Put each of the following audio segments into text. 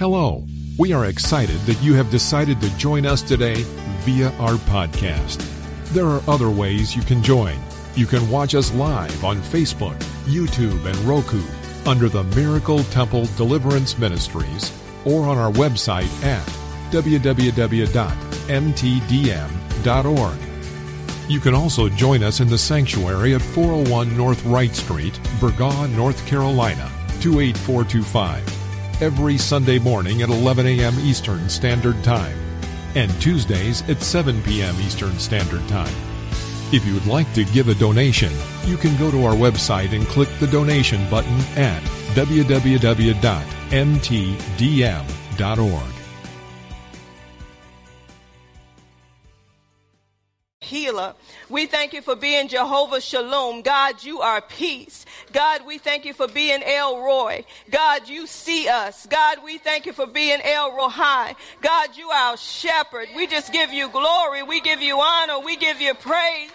Hello. We are excited that you have decided to join us today via our podcast. There are other ways you can join. You can watch us live on Facebook, YouTube, and Roku under the Miracle Temple Deliverance Ministries or on our website at www.mtdm.org. You can also join us in the sanctuary at 401 North Wright Street, Burgaw, North Carolina, 28425, every Sunday morning at 11 a.m. Eastern Standard Time and Tuesdays at 7 p.m. Eastern Standard Time. If you would like to give a donation, you can go to our website and click the donation button at www.mtdm.org. healer. We thank you for being Jehovah Shalom. God, you are peace. God, we thank you for being El Roi. God, you see us. God, we thank you for being El Rohai. God, you are our shepherd. We just give you glory. We give you honor. We give you praise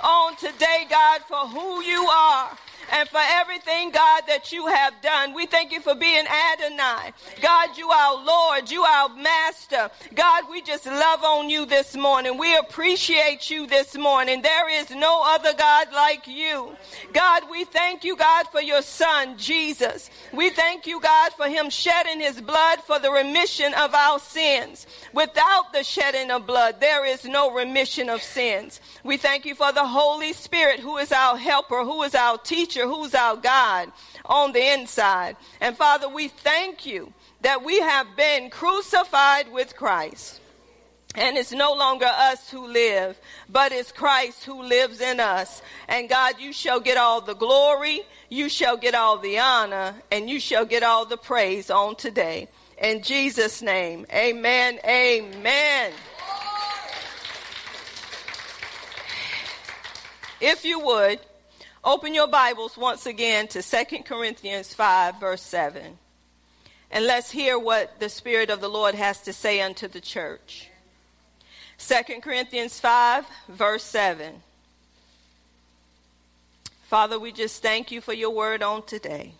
on today, God, for who you are and for everything, God, that you have done. We thank you for being Adonai. God, you our Lord. You our Master. God, we just love on you this morning. We appreciate you this morning. There is no other God like you. God, we thank you, God, for your son, Jesus. We thank you, God, for him shedding his blood for the remission of our sins. Without the shedding of blood, there is no remission of sins. We thank you for the Holy Spirit, who is our helper, who is our teacher teacher who's our God on the inside. And Father, we thank you that we have been crucified with Christ. And it's no longer us who live, but it's Christ who lives in us. And God, you shall get all the glory, you shall get all the honor, and you shall get all the praise on today. In Jesus' name, amen, amen. If you would, Open your Bibles once again to 2 Corinthians 5, verse 7. And let's hear what the Spirit of the Lord has to say unto the church. 2 Corinthians 5, verse 7. Father, we just thank you for your word on today.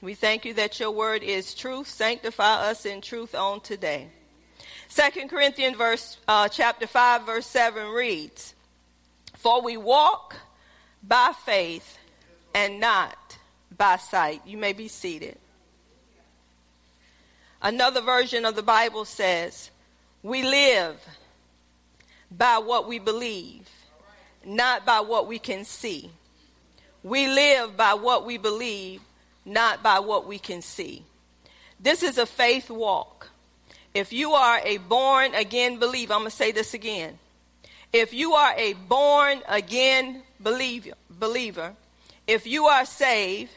We thank you that your word is truth. Sanctify us in truth on today. 2 Corinthians verse, uh, chapter 5, verse 7 reads, For we walk by faith and not by sight. You may be seated. Another version of the Bible says, We live by what we believe, not by what we can see. We live by what we believe, not by what we can see. This is a faith walk. If you are a born again believer, I'm going to say this again. If you are a born again believer, believer, if you are saved,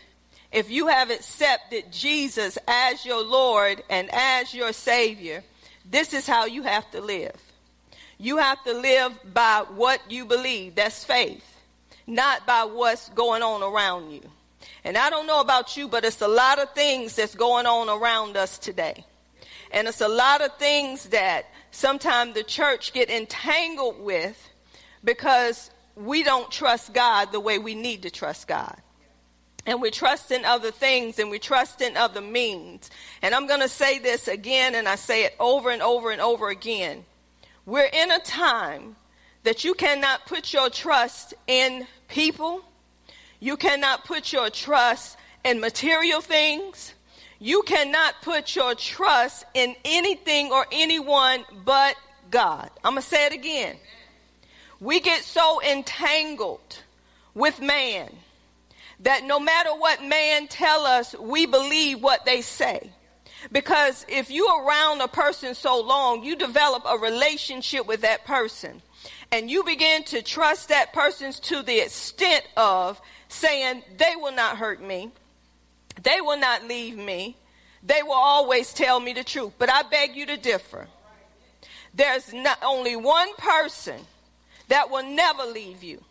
if you have accepted Jesus as your Lord and as your Savior, this is how you have to live. You have to live by what you believe. That's faith, not by what's going on around you. And I don't know about you, but it's a lot of things that's going on around us today. And it's a lot of things that sometimes the church get entangled with because we don't trust God the way we need to trust God. And we trust in other things and we trust in other means. And I'm going to say this again and I say it over and over and over again. We're in a time that you cannot put your trust in people. You cannot put your trust in material things. You cannot put your trust in anything or anyone but God. I'm going to say it again. We get so entangled with man that no matter what man tell us, we believe what they say. Because if you're around a person so long, you develop a relationship with that person. And you begin to trust that person to the extent of saying, they will not hurt me. They will not leave me. They will always tell me the truth. But I beg you to differ. There's not only one person that will never leave you,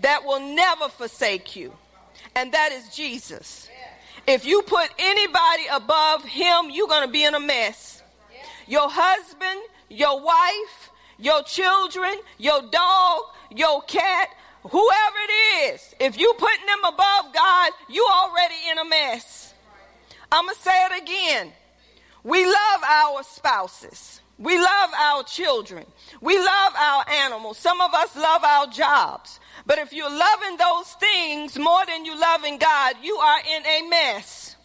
that will never forsake you, and that is Jesus. If you put anybody above him, you're going to be in a mess. Your husband, your wife, your children, your dog, your cat, whoever it is, if you putting them above God, you already in a mess. I'm going to say it again. We love our spouses. We love our children. We love our animals. Some of us love our jobs. But if you're loving those things more than you loving God, you are in a mess.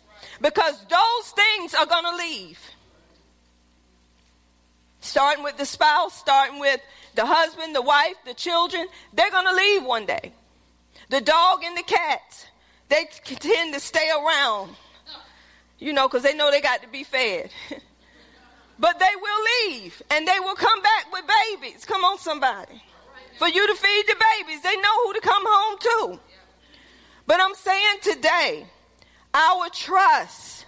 Because those things are going to leave. Starting with the spouse, starting with the husband, the wife, the children, they're going to leave one day. The dog and the cats, they tend to stay around, you know, because they know they got to be fed. but they will leave and they will come back with babies. Come on, somebody. For you to feed the babies, they know who to come home to. But I'm saying today, our trust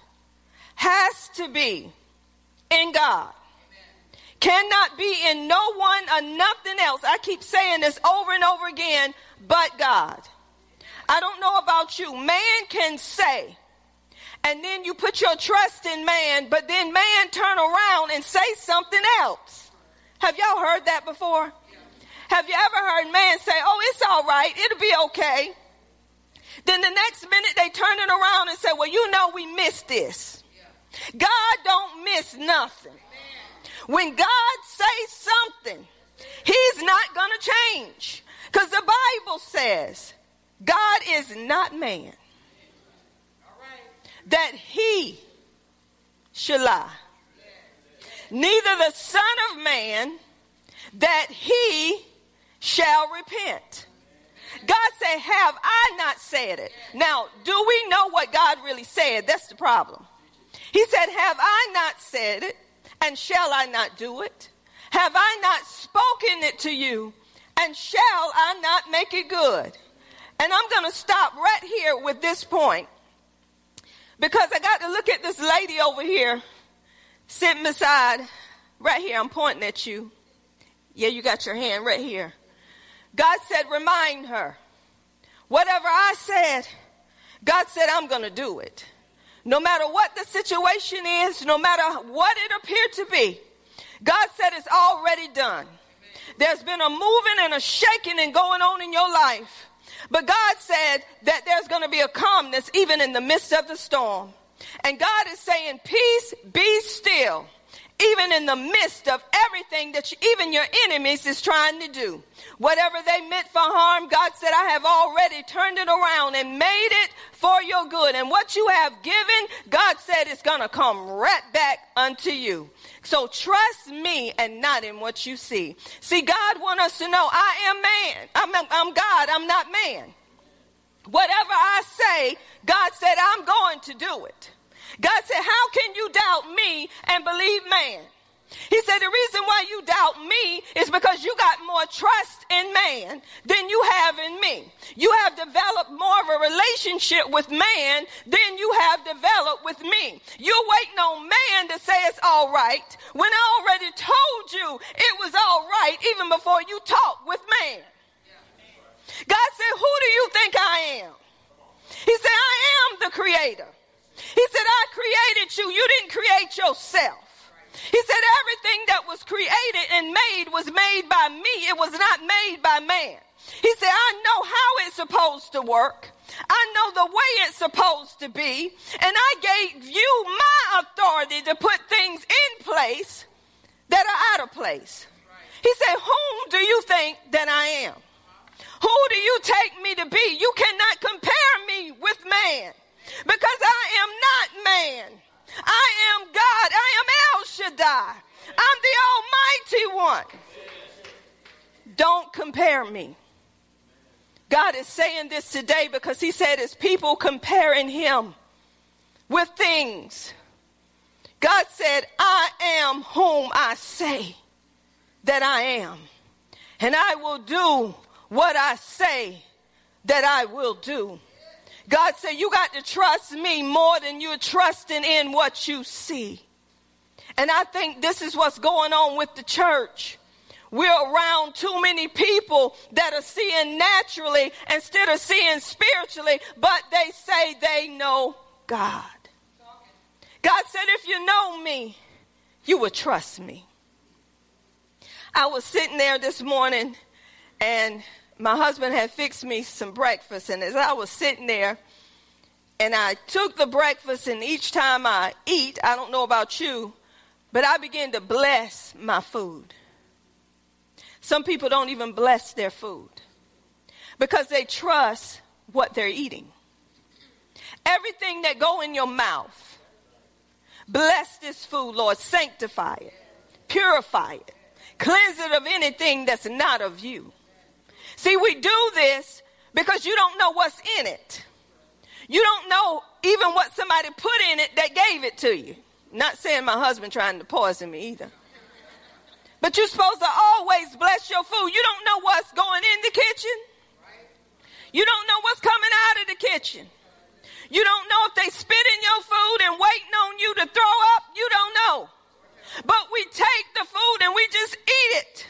has to be in God. Cannot be in no one or nothing else. I keep saying this over and over again, but God. I don't know about you. Man can say, and then you put your trust in man, but then man turn around and say something else. Have y'all heard that before? Have you ever heard man say, oh, it's all right, it'll be okay. Then the next minute they turn it around and say, well, you know we missed this. God don't miss nothing. When God says something, he's not going to change. Because the Bible says, God is not man that he should lie. Neither the Son of Man that he shall repent. God said, Have I not said it? Now, do we know what God really said? That's the problem. He said, Have I not said it? And shall I not do it? Have I not spoken it to you? And shall I not make it good? And I'm going to stop right here with this point because I got to look at this lady over here sitting beside, right here. I'm pointing at you. Yeah, you got your hand right here. God said, remind her. Whatever I said, God said, I'm going to do it. No matter what the situation is, no matter what it appeared to be, God said it's already done. There's been a moving and a shaking and going on in your life. But God said that there's going to be a calmness even in the midst of the storm. And God is saying, Peace, be still, even in the midst of everything that you, even your enemies is trying to do. Whatever they meant for harm, God said, I have already turned it around and made it for your good. And what you have given, God said, is going to come right back unto you. So trust me and not in what you see. See, God wants us to know I am man. I'm, I'm God. I'm not man. Whatever I say, God said, I'm going to do it. God said, How can you doubt me and believe man? He said, the reason why you doubt me is because you got more trust in man than you have in me. You have developed more of a relationship with man than you have developed with me. You're waiting on man to say it's all right when I already told you it was all right even before you talked with man. God said, who do you think I am? He said, I am the creator. He said, I created you. You didn't create yourself. He said, everything that was created and made was made by me. It was not made by man. He said, I know how it's supposed to work. I know the way it's supposed to be. And I gave you my authority to put things in place that are out of place. He said, Whom do you think that I am? Who do you take me to be? You cannot compare me with man because I am not man. I am God. I am El Shaddai. I'm the Almighty One. Don't compare me. God is saying this today because He said His people comparing Him with things. God said, I am whom I say that I am. And I will do what I say that I will do. God said, You got to trust me more than you're trusting in what you see. And I think this is what's going on with the church. We're around too many people that are seeing naturally instead of seeing spiritually, but they say they know God. God said, If you know me, you will trust me. I was sitting there this morning and my husband had fixed me some breakfast, and as I was sitting there, and I took the breakfast, and each time I eat, I don't know about you, but I begin to bless my food. Some people don't even bless their food because they trust what they're eating. Everything that go in your mouth, bless this food, Lord. Sanctify it, purify it, cleanse it of anything that's not of you. See, we do this because you don't know what's in it. You don't know even what somebody put in it that gave it to you. Not saying my husband trying to poison me either. But you're supposed to always bless your food. You don't know what's going in the kitchen. You don't know what's coming out of the kitchen. You don't know if they spit in your food and waiting on you to throw up. You don't know. But we take the food and we just eat it.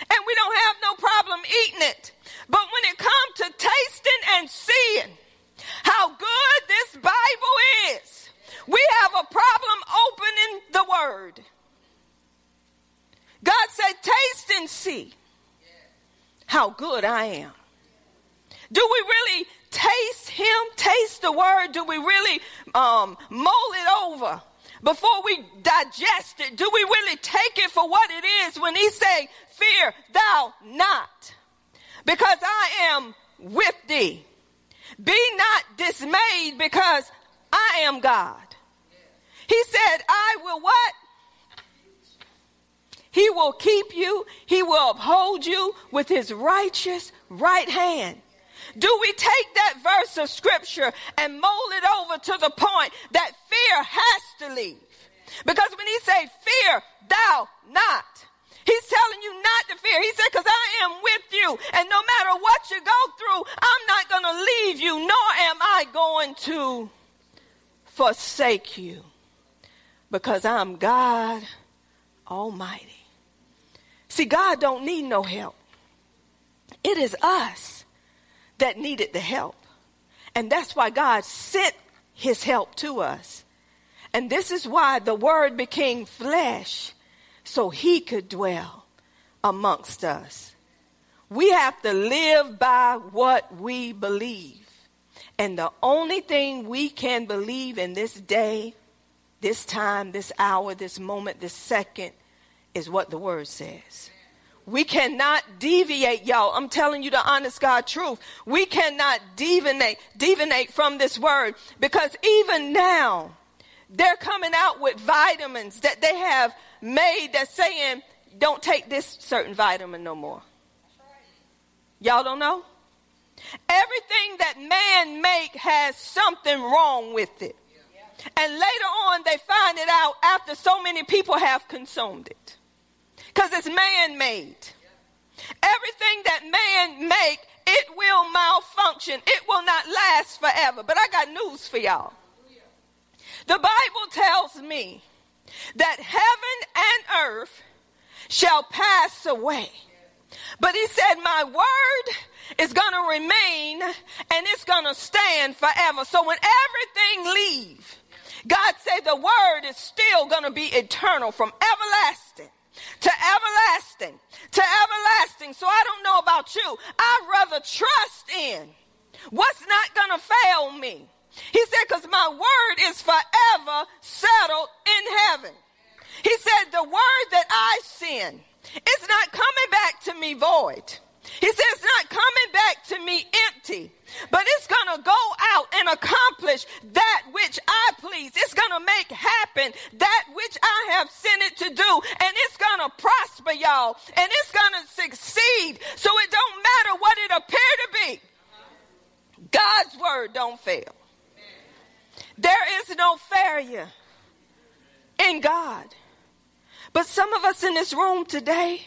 And we don't have no problem eating it. But when it comes to tasting and seeing how good this Bible is, we have a problem opening the word. God said, taste and see how good I am. Do we really taste him, taste the word? Do we really um, mull it over before we digest it? Do we really take it for what it is when he say, fear thou not because I am with thee. Be not dismayed because I am God. He said, I will what? He will keep you. He will uphold you with his righteous right hand. Do we take that verse of scripture and mold it over to the point that fear has to leave? Because when he say fear thou not, he's telling you not to fear. He said, cause I am with you. And no matter what you go through, I'm not going to leave you, nor am I going to forsake you because I'm God Almighty. See, God don't need no help. It is us that needed the help. And that's why God sent his help to us. And this is why the word became flesh so he could dwell amongst us. We have to live by what we believe. And the only thing we can believe in this day, this time, this hour, this moment, this second is what the word says. We cannot deviate, y'all. I'm telling you the honest God truth. We cannot deviate, deviate from this word because even now they're coming out with vitamins that they have made that's saying don't take this certain vitamin no more. Y'all don't know? Everything that man make has something wrong with it. And later on they find it out after so many people have consumed it because it's man made. Everything that man make, it will malfunction. It will not last forever. But I got news for y'all. The Bible tells me that heaven and earth shall pass away. But he said, My word is going to remain and it's going to stand forever. So when everything leave, God said the word is still going to be eternal from everlasting to everlasting, to everlasting. So I don't know about you. I'd rather trust in what's not going to fail me. He said, because my word is forever settled in heaven. He said, the word that I send is not coming back to me void. He said, it's not coming back to me empty but it's going to go out and accomplish that which I please. It's going to make happen that which I have sent it to do. And it's going to prosper, y'all. And it's going to succeed. So it don't matter what it appear to be. God's word don't fail. There is no failure in God. But some of us in this room today,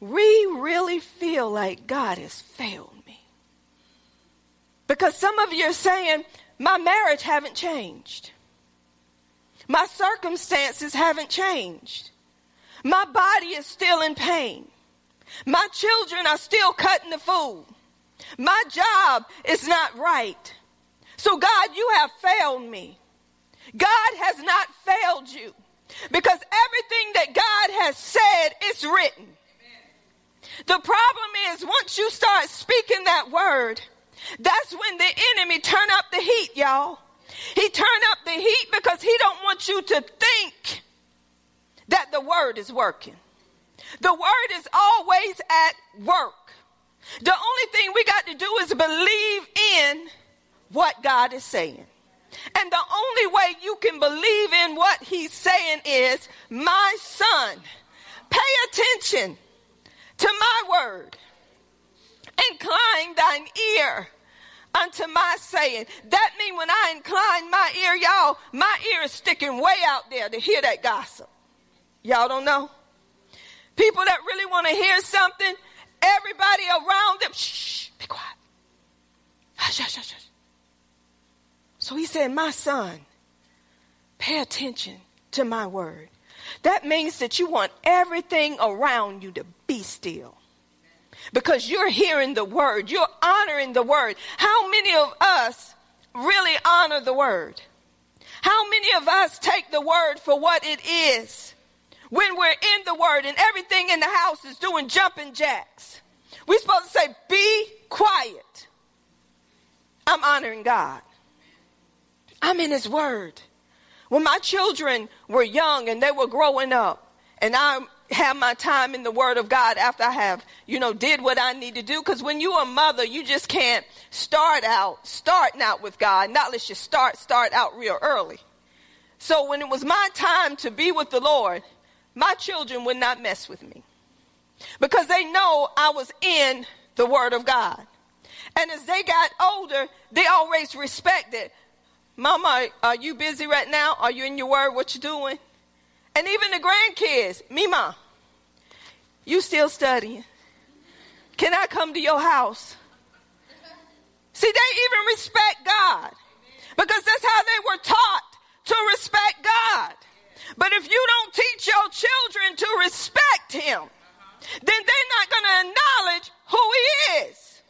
we really feel like God has failed. Me. Because some of you are saying, my marriage haven't changed. My circumstances haven't changed. My body is still in pain. My children are still cutting the food. My job is not right. So God, you have failed me. God has not failed you because everything that God has said is written. The problem is once you start speaking that word, That's when the enemy turn up the heat, y'all. He turn up the heat because he don't want you to think that the word is working. The word is always at work. The only thing we got to do is believe in what God is saying. And the only way you can believe in what he's saying is, my son, pay attention to my word. Incline thine ear unto my saying. That means when I incline my ear, y'all, my ear is sticking way out there to hear that gossip. Y'all don't know? People that really want to hear something, everybody around them, shh, be quiet. Hush, hush, hush, hush. So he said, My son, pay attention to my word. That means that you want everything around you to be still. Because you're hearing the word, you're honoring the word. How many of us really honor the word? How many of us take the word for what it is when we're in the word and everything in the house is doing jumping jacks? We're supposed to say, Be quiet. I'm honoring God. I'm in His Word. When my children were young and they were growing up, and I have my time in the Word of God after I have, you know, did what I need to do. Because when you're a mother, you just can't start out, starting out with God, not unless you start, start out real early. So when it was my time to be with the Lord, my children would not mess with me because they know I was in the Word of God. And as they got older, they always respected Mama, are you busy right now? Are you in your word? What you doing? And even the grandkids, Mima, you still studying? Can I come to your house? See, they even respect God because that's how they were taught to respect God. But if you don't teach your children to respect Him, then they're not going to acknowledge who He is.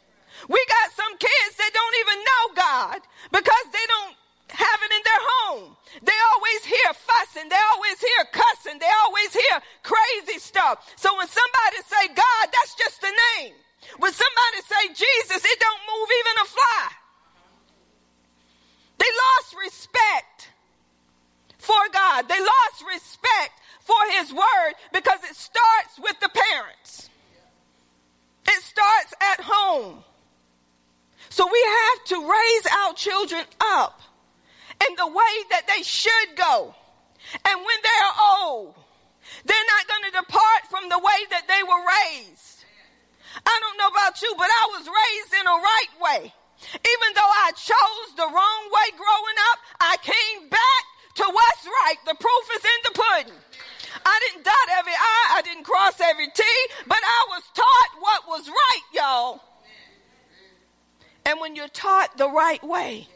We got some kids that don't even know God because they don't have it in their home. They always hear fussing. They always hear cussing. They always hear crazy stuff. So when somebody say God, that's just a name. When somebody say Jesus, it don't move even a fly. They lost respect for God. They lost respect for his word because it starts with the parents. It starts at home. So we have to raise our children up in the way that they should go. And when they're old, they're not going to depart from the way that they were raised. I don't know about you, but I was raised in a right way. Even though I chose the wrong way growing up, I came back to what's right. The proof is in the pudding. I didn't dot every I, I didn't cross every T, but I was taught what was right, y'all. And when you're taught the right way,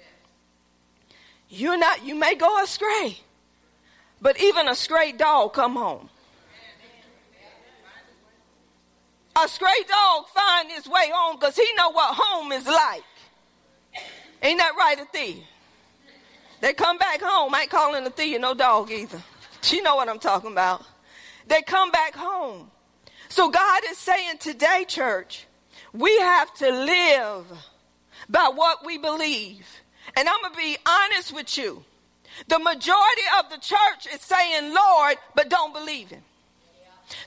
you're not, you may go astray, but even a stray dog come home. A stray dog find his way home because he know what home is like. Ain't that right, a thief? They come back home. I ain't calling a thief no dog either. She know what I'm talking about. They come back home. So God is saying today, church, we have to live by what we believe. And I'm going to be honest with you. The majority of the church is saying Lord, but don't believe him.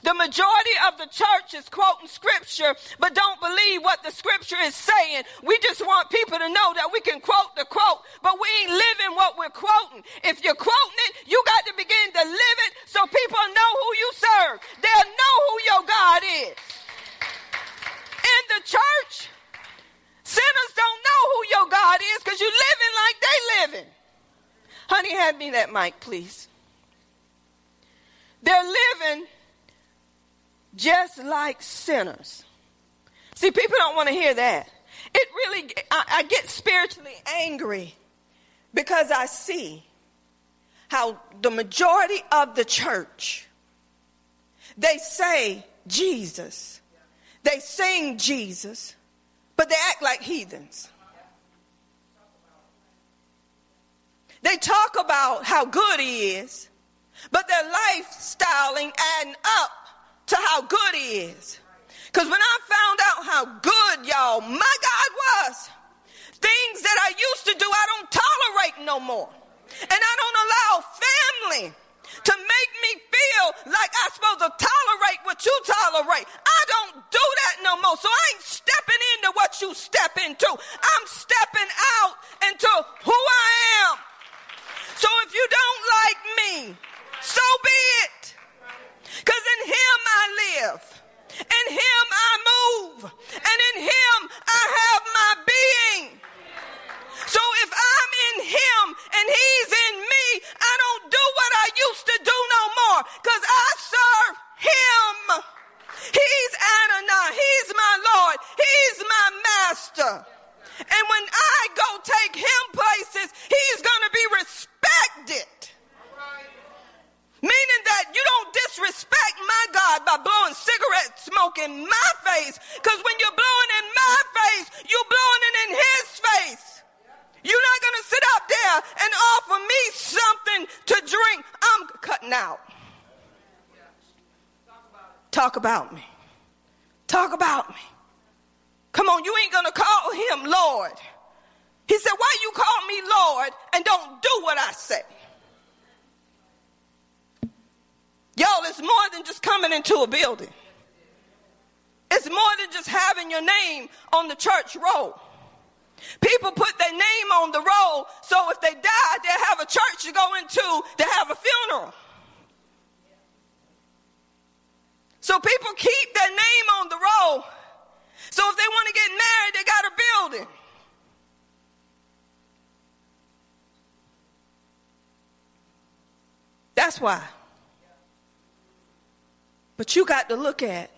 The majority of the church is quoting scripture, but don't believe what the scripture is saying. We just want people to know that we can quote the quote, but we ain't living what we're quoting. If you're quoting it, you got to begin to live it so people know who you serve. They'll know who your God is. In the church, Sinners don't know who your God is because you're living like they living. Honey, hand me that mic, please. They're living just like sinners. See, people don't want to hear that. It really, I, I get spiritually angry because I see how the majority of the church, they say Jesus, they sing Jesus, but they act like heathens. They talk about how good he is, but their lifestyle ain't adding up to how good he is. Because when I found out how good y'all, my God was, Things that I used to do, I don't tolerate no more. And I don't allow family to make me feel like I'm supposed to tolerate what you tolerate. At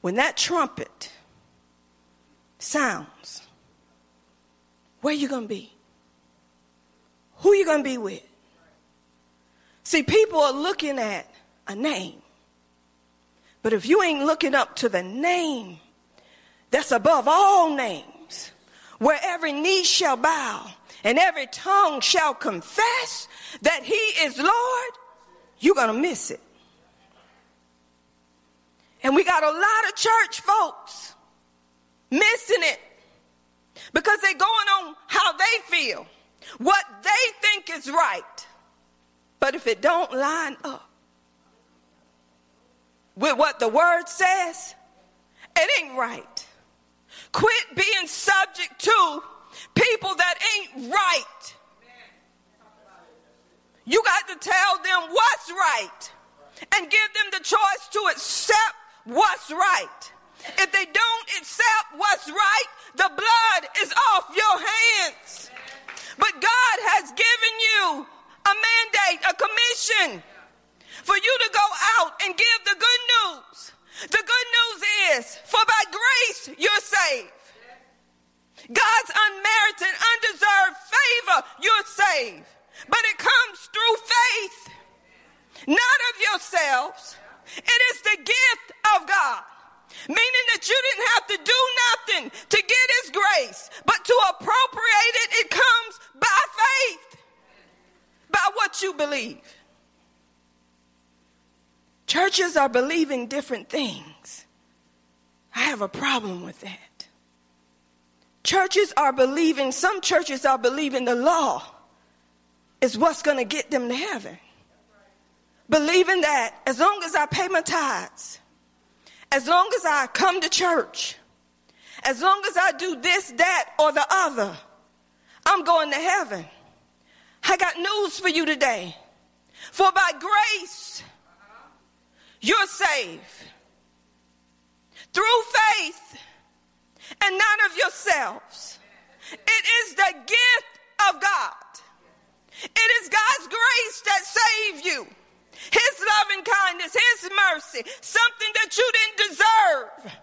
when that trumpet sounds where you going to be? Who you going to be with? See, people are looking at a name. But if you ain't looking up to the name that's above all names, where every knee shall bow and every tongue shall confess that he is Lord, you're going to miss it. And we got a lot of church folks missing it because they're going on how they feel, what they think is right. But if it don't line up with what the word says, it ain't right. Quit being subject to people that ain't right. You got to tell them what's right and give them the choice to accept what's right. If they don't accept what's right, the blood is off your hands. But God has given you a mandate, a commission for you to go out and give the good news. The good news is, for by grace you're saved. God's unmerited, undeserved favor, you're saved. But it comes through faith, not of yourselves. It is the gift of God. Meaning that you didn't have to do nothing to get his grace, but to appropriate it, it comes by faith, by what you believe. Churches are believing different things. I have a problem with that. Churches are believing, some churches are believing the law is what's going to get them to heaven. Believing that as long as I pay my tithes, as long as I come to church, as long as I do this, that, or the other, I'm going to heaven. I got news for you today. For by grace, you're saved. Through faith and not of yourselves. It is the gift of God. It is God's grace that saved you. His loving kindness, His mercy, something that you didn't deserve.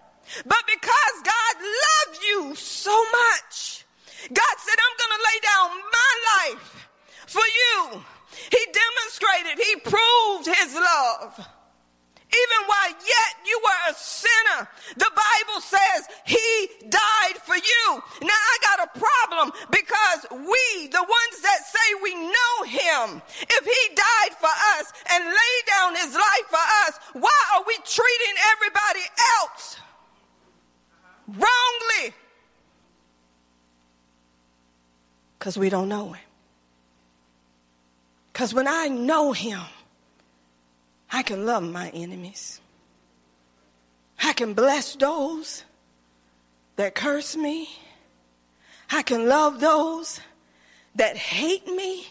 But because God loved you so much, God said, I'm going to lay down my life for you. He demonstrated, He proved His love. Even while yet you were a sinner, the Bible says he died for you. Now I got a problem because we, the ones that say we know him, if he died for us and laid down his life for us, why are we treating everybody else wrongly? Because we don't know him. Because when I know him, I can love my enemies. I can bless those that curse me. I can love those that hate me.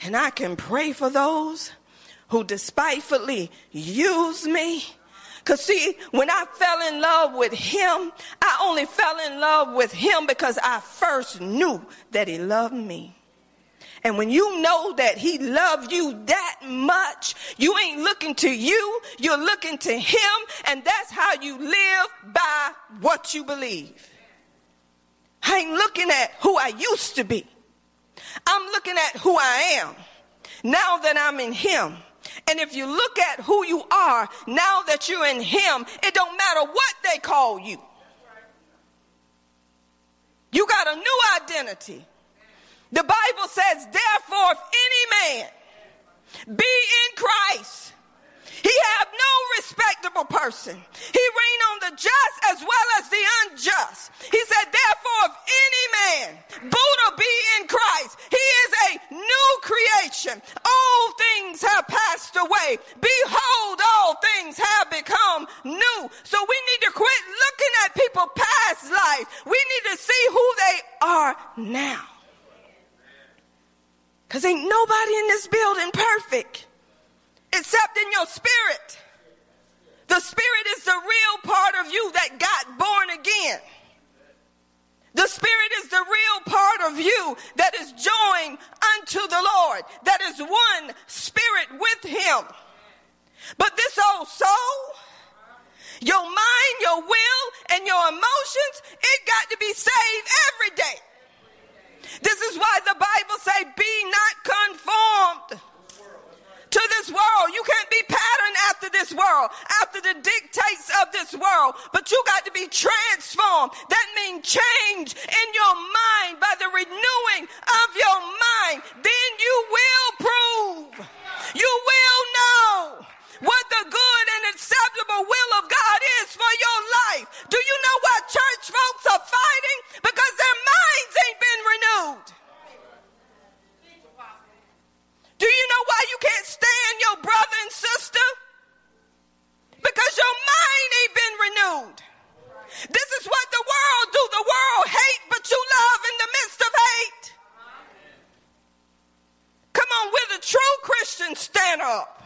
And I can pray for those who despitefully use me. Because, see, when I fell in love with him, I only fell in love with him because I first knew that he loved me. And when you know that he loved you that much, you ain't looking to you, you're looking to him, and that's how you live by what you believe. I ain't looking at who I used to be. I'm looking at who I am now that I'm in him. And if you look at who you are now that you're in him, it don't matter what they call you. You got a new identity. The Bible says, therefore, if any man be in Christ, he have no respectable person. He reign on the just as well as the unjust. He said, therefore, if any man, Buddha be in Christ, he is a new creation. Old things have passed away. Behold, all things have become new. So we need to quit looking at people past life. We need to see who they are now. Because ain't nobody in this building perfect except in your spirit. The spirit is the real part of you that got born again. The spirit is the real part of you that is joined unto the Lord, that is one spirit with him. But this old soul, your mind, your will, and your emotions, it got to be saved every day. This is why the Bible say, be not conformed to this world. You can't be patterned after this world, after the dictates of this world, but you got to be transformed. That means change in your mind by the renewing of your mind. Then you will prove, you will know what the good and acceptable will of God is for your life. Do you know why church folks are fighting? Because their minds ain't been renewed. Do you know why you can't stand your brother and sister? Because your mind ain't been renewed. This is what the world do. The world hate, but you love in the midst of hate. Come on, we're the true Christians. Stand up.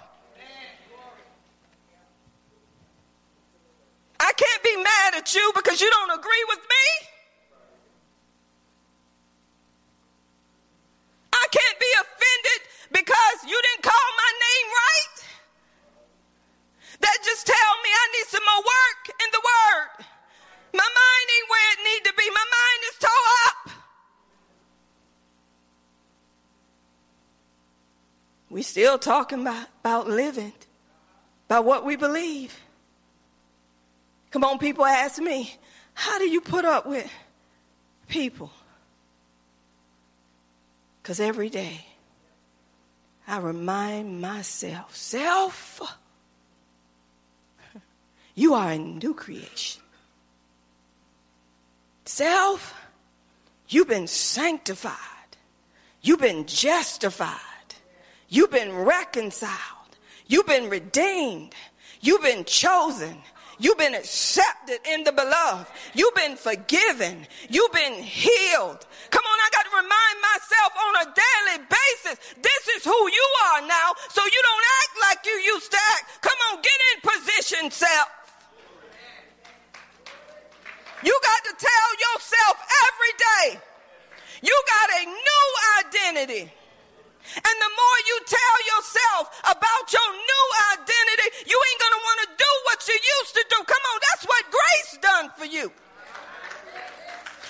I can't be mad at you because you don't agree with me. I can't be offended because you didn't call my name right. That just tell me I need some more work in the word. My mind ain't where it need to be. My mind is tore up. We still talking about, about living, about what we believe. Come on, people ask me, how do you put up with people? Because every day I remind myself, self, you are a new creation. Self, you've been sanctified. You've been justified. You've been reconciled. You've been redeemed. You've been chosen. You've been accepted in the beloved. You've been forgiven. You've been healed. Come on, I got to remind myself on a daily basis this is who you are now, so you don't act like you used to act. Come on, get in position, self. You got to tell yourself every day you got a new identity. And the more you tell yourself about your new identity, you ain't going to want to do what you used to do. Come on, that's what grace done for you.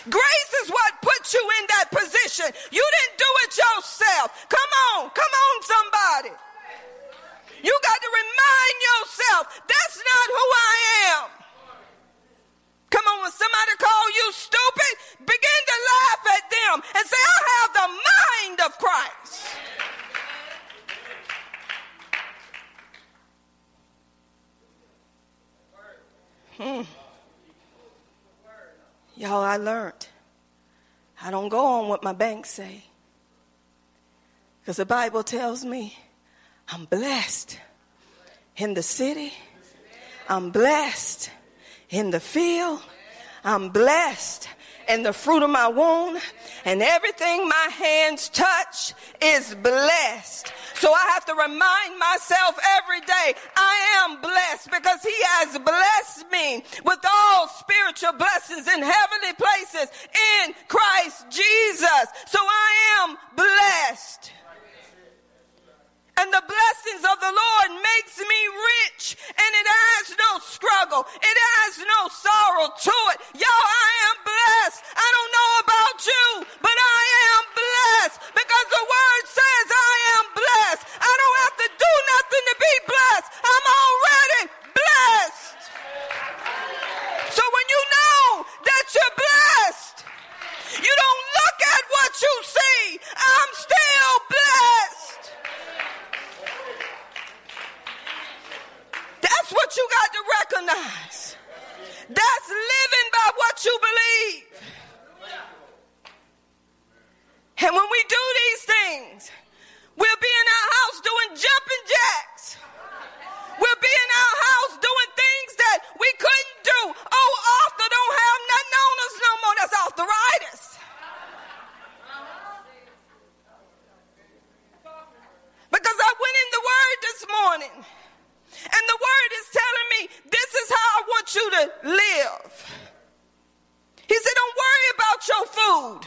Grace is what puts you in that position. You didn't do it yourself. Come on, come on, somebody. You got to remind yourself that's not who I am. Come on, when somebody call you stupid, begin to laugh at them and say, I have the mind of Christ. Hmm. Y'all, I learned. I don't go on what my bank say. Because the Bible tells me I'm blessed in the city. I'm blessed in the field. I'm blessed in the fruit of my womb. And everything my hands touch is blessed. So I have to remind myself every day, I am blessed because he has blessed me with all spiritual blessings in heavenly places in Christ Jesus. So I am blessed. And the blessings of the Lord makes me rich and it has no struggle. It has no sorrow to it. Y'all, I am blessed. I don't know about you, but I am blessed because the word says I am blessed. I don't have to do nothing to be blessed. I'm already blessed. So when you know that you're blessed, you don't look at what you see. I'm still blessed. That's you got to recognize. That's living by what you believe. And when we do these things, we'll be in our house doing jumping jacks. We'll be in our house doing things that we couldn't do. Oh, Arthur don't have nothing on us no more. That's arthritis. Because I went in the word this morning. And the word is telling me this is how I want you to live. He said, Don't worry about your food.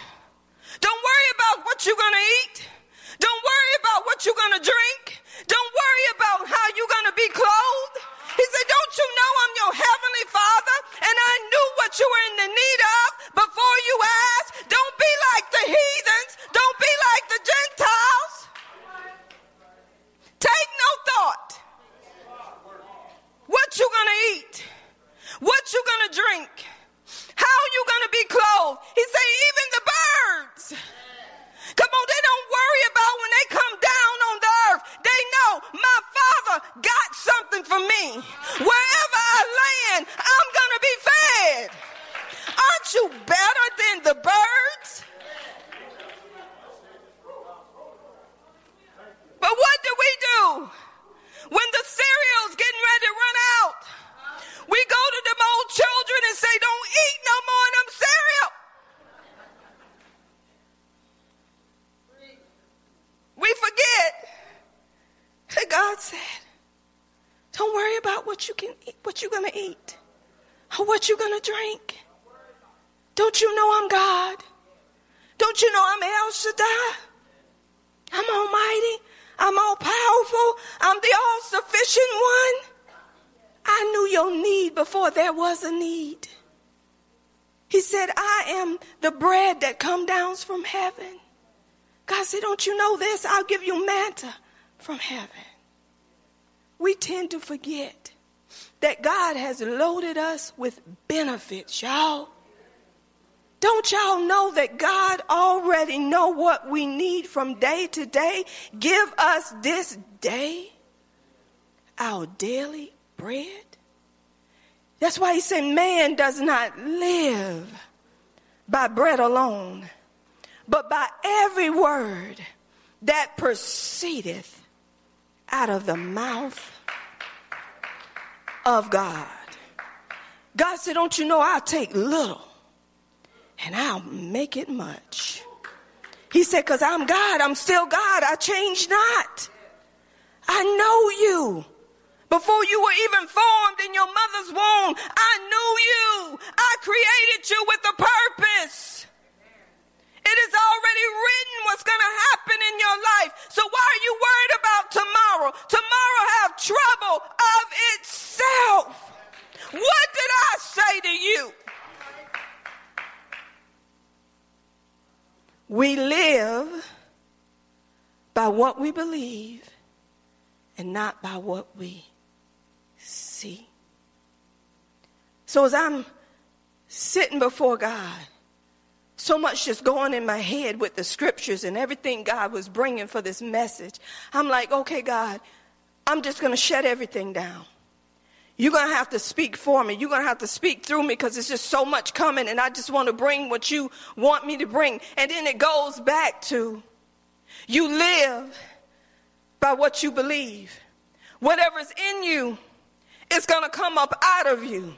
Don't worry about what you're going to eat. Don't worry about what you're going to drink. Don't worry about how you're going to be clothed. He said, Don't you know I'm your heavenly father? And I knew what you were in the need of before you asked. Don't be like the heathens. Don't be like the Gentiles. Take no thought what you gonna eat, what you gonna drink, how you gonna be clothed. He say even the birds. Come on, they don't worry about when they come down on the earth. They know my father got something for me. Wherever I land, I'm gonna be fed. Aren't you better than the birds? But what do we do? When the cereal's getting ready to run out, we go to them old children and say, Don't eat no more of them cereal. We forget that God said, Don't worry about what you can eat, what you're gonna eat, or what you're gonna drink. Don't you know I'm God? Don't you know I'm El Shaddai? I'm Almighty. I'm all powerful. I'm the all sufficient one. I knew your need before there was a need. He said, I am the bread that come down from heaven. God said, Don't you know this? I'll give you manna from heaven. We tend to forget that God has loaded us with benefits, y'all. Don't y'all know that God already know what we need from day to day? Give us this day our daily bread. That's why he said man does not live by bread alone, but by every word that proceedeth out of the mouth of God. God said, Don't you know I'll take little and I'll make it much. He said, Because I'm God, I'm still God, I change not. I know you. Before you were even formed in your mother's womb, I knew you. I created you with a purpose. It is already written what's going to happen in your life. So why are you worried about tomorrow? Tomorrow have trouble of itself. What did I say to you? We live by what we believe and not by what we see. So as I'm sitting before God, so much just going in my head with the scriptures and everything God was bringing for this message. I'm like, okay, God, I'm just going to shut everything down. You're going to have to speak for me. You're going to have to speak through me because it's just so much coming and I just want to bring what you want me to bring. And then it goes back to you live by what you believe. Whatever's in you is going to come up out of you.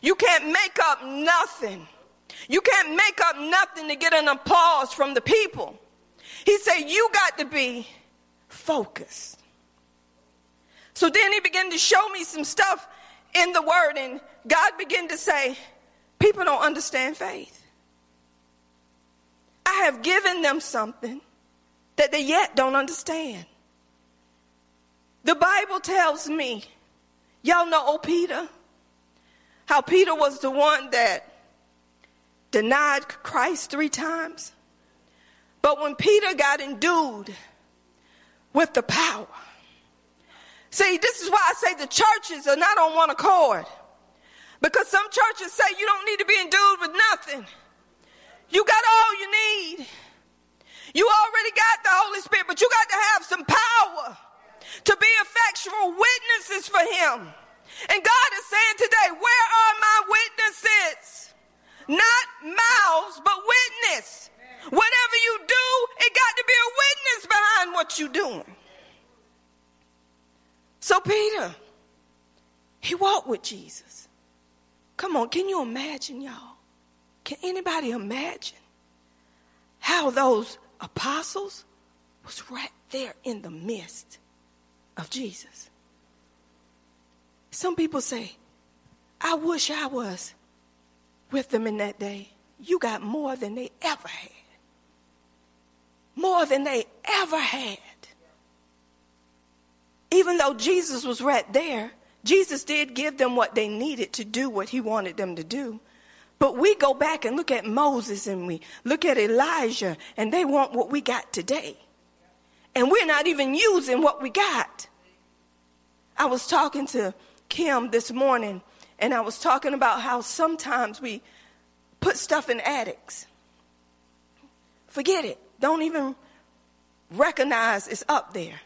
You can't make up nothing. You can't make up nothing to get an applause from the people. He said, You got to be focused. So then he began to show me some stuff in the word, and God began to say, People don't understand faith. I have given them something that they yet don't understand. The Bible tells me, y'all know old Peter, how Peter was the one that denied Christ three times. But when Peter got endued with the power, See, this is why I say the churches are not on one accord. Because some churches say you don't need to be endued with nothing. You got all you need. You already got the Holy Spirit, but you got to have some power to be effectual witnesses for Him. And God is saying today, where are my witnesses? Not mouths, but witness. Whatever you do, it got to be a witness behind what you're doing. So Peter, he walked with Jesus. Come on, can you imagine, y'all? Can anybody imagine how those apostles was right there in the midst of Jesus? Some people say, I wish I was with them in that day. You got more than they ever had. More than they ever had even though Jesus was right there, Jesus did give them what they needed to do what he wanted them to do. But we go back and look at Moses and we look at Elijah and they want what we got today. And we're not even using what we got. I was talking to Kim this morning and I was talking about how sometimes we put stuff in attics. Forget it. Don't even recognize it's up there.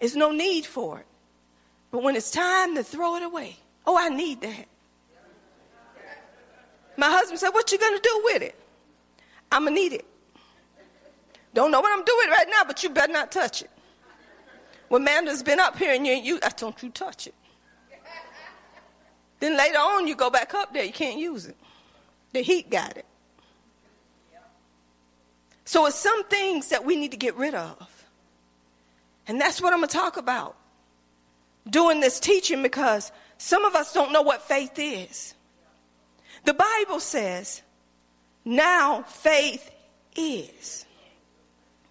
There's no need for it. But when it's time to throw it away, oh, I need that. My husband said, What you gonna do with it? I'm gonna need it. Don't know what I'm doing right now, but you better not touch it. When Amanda's been up here and you, you don't you touch it. Then later on, you go back up there, you can't use it. The heat got it. So it's some things that we need to get rid of. And that's what I'm going to talk about doing this teaching because some of us don't know what faith is. The Bible says, now faith is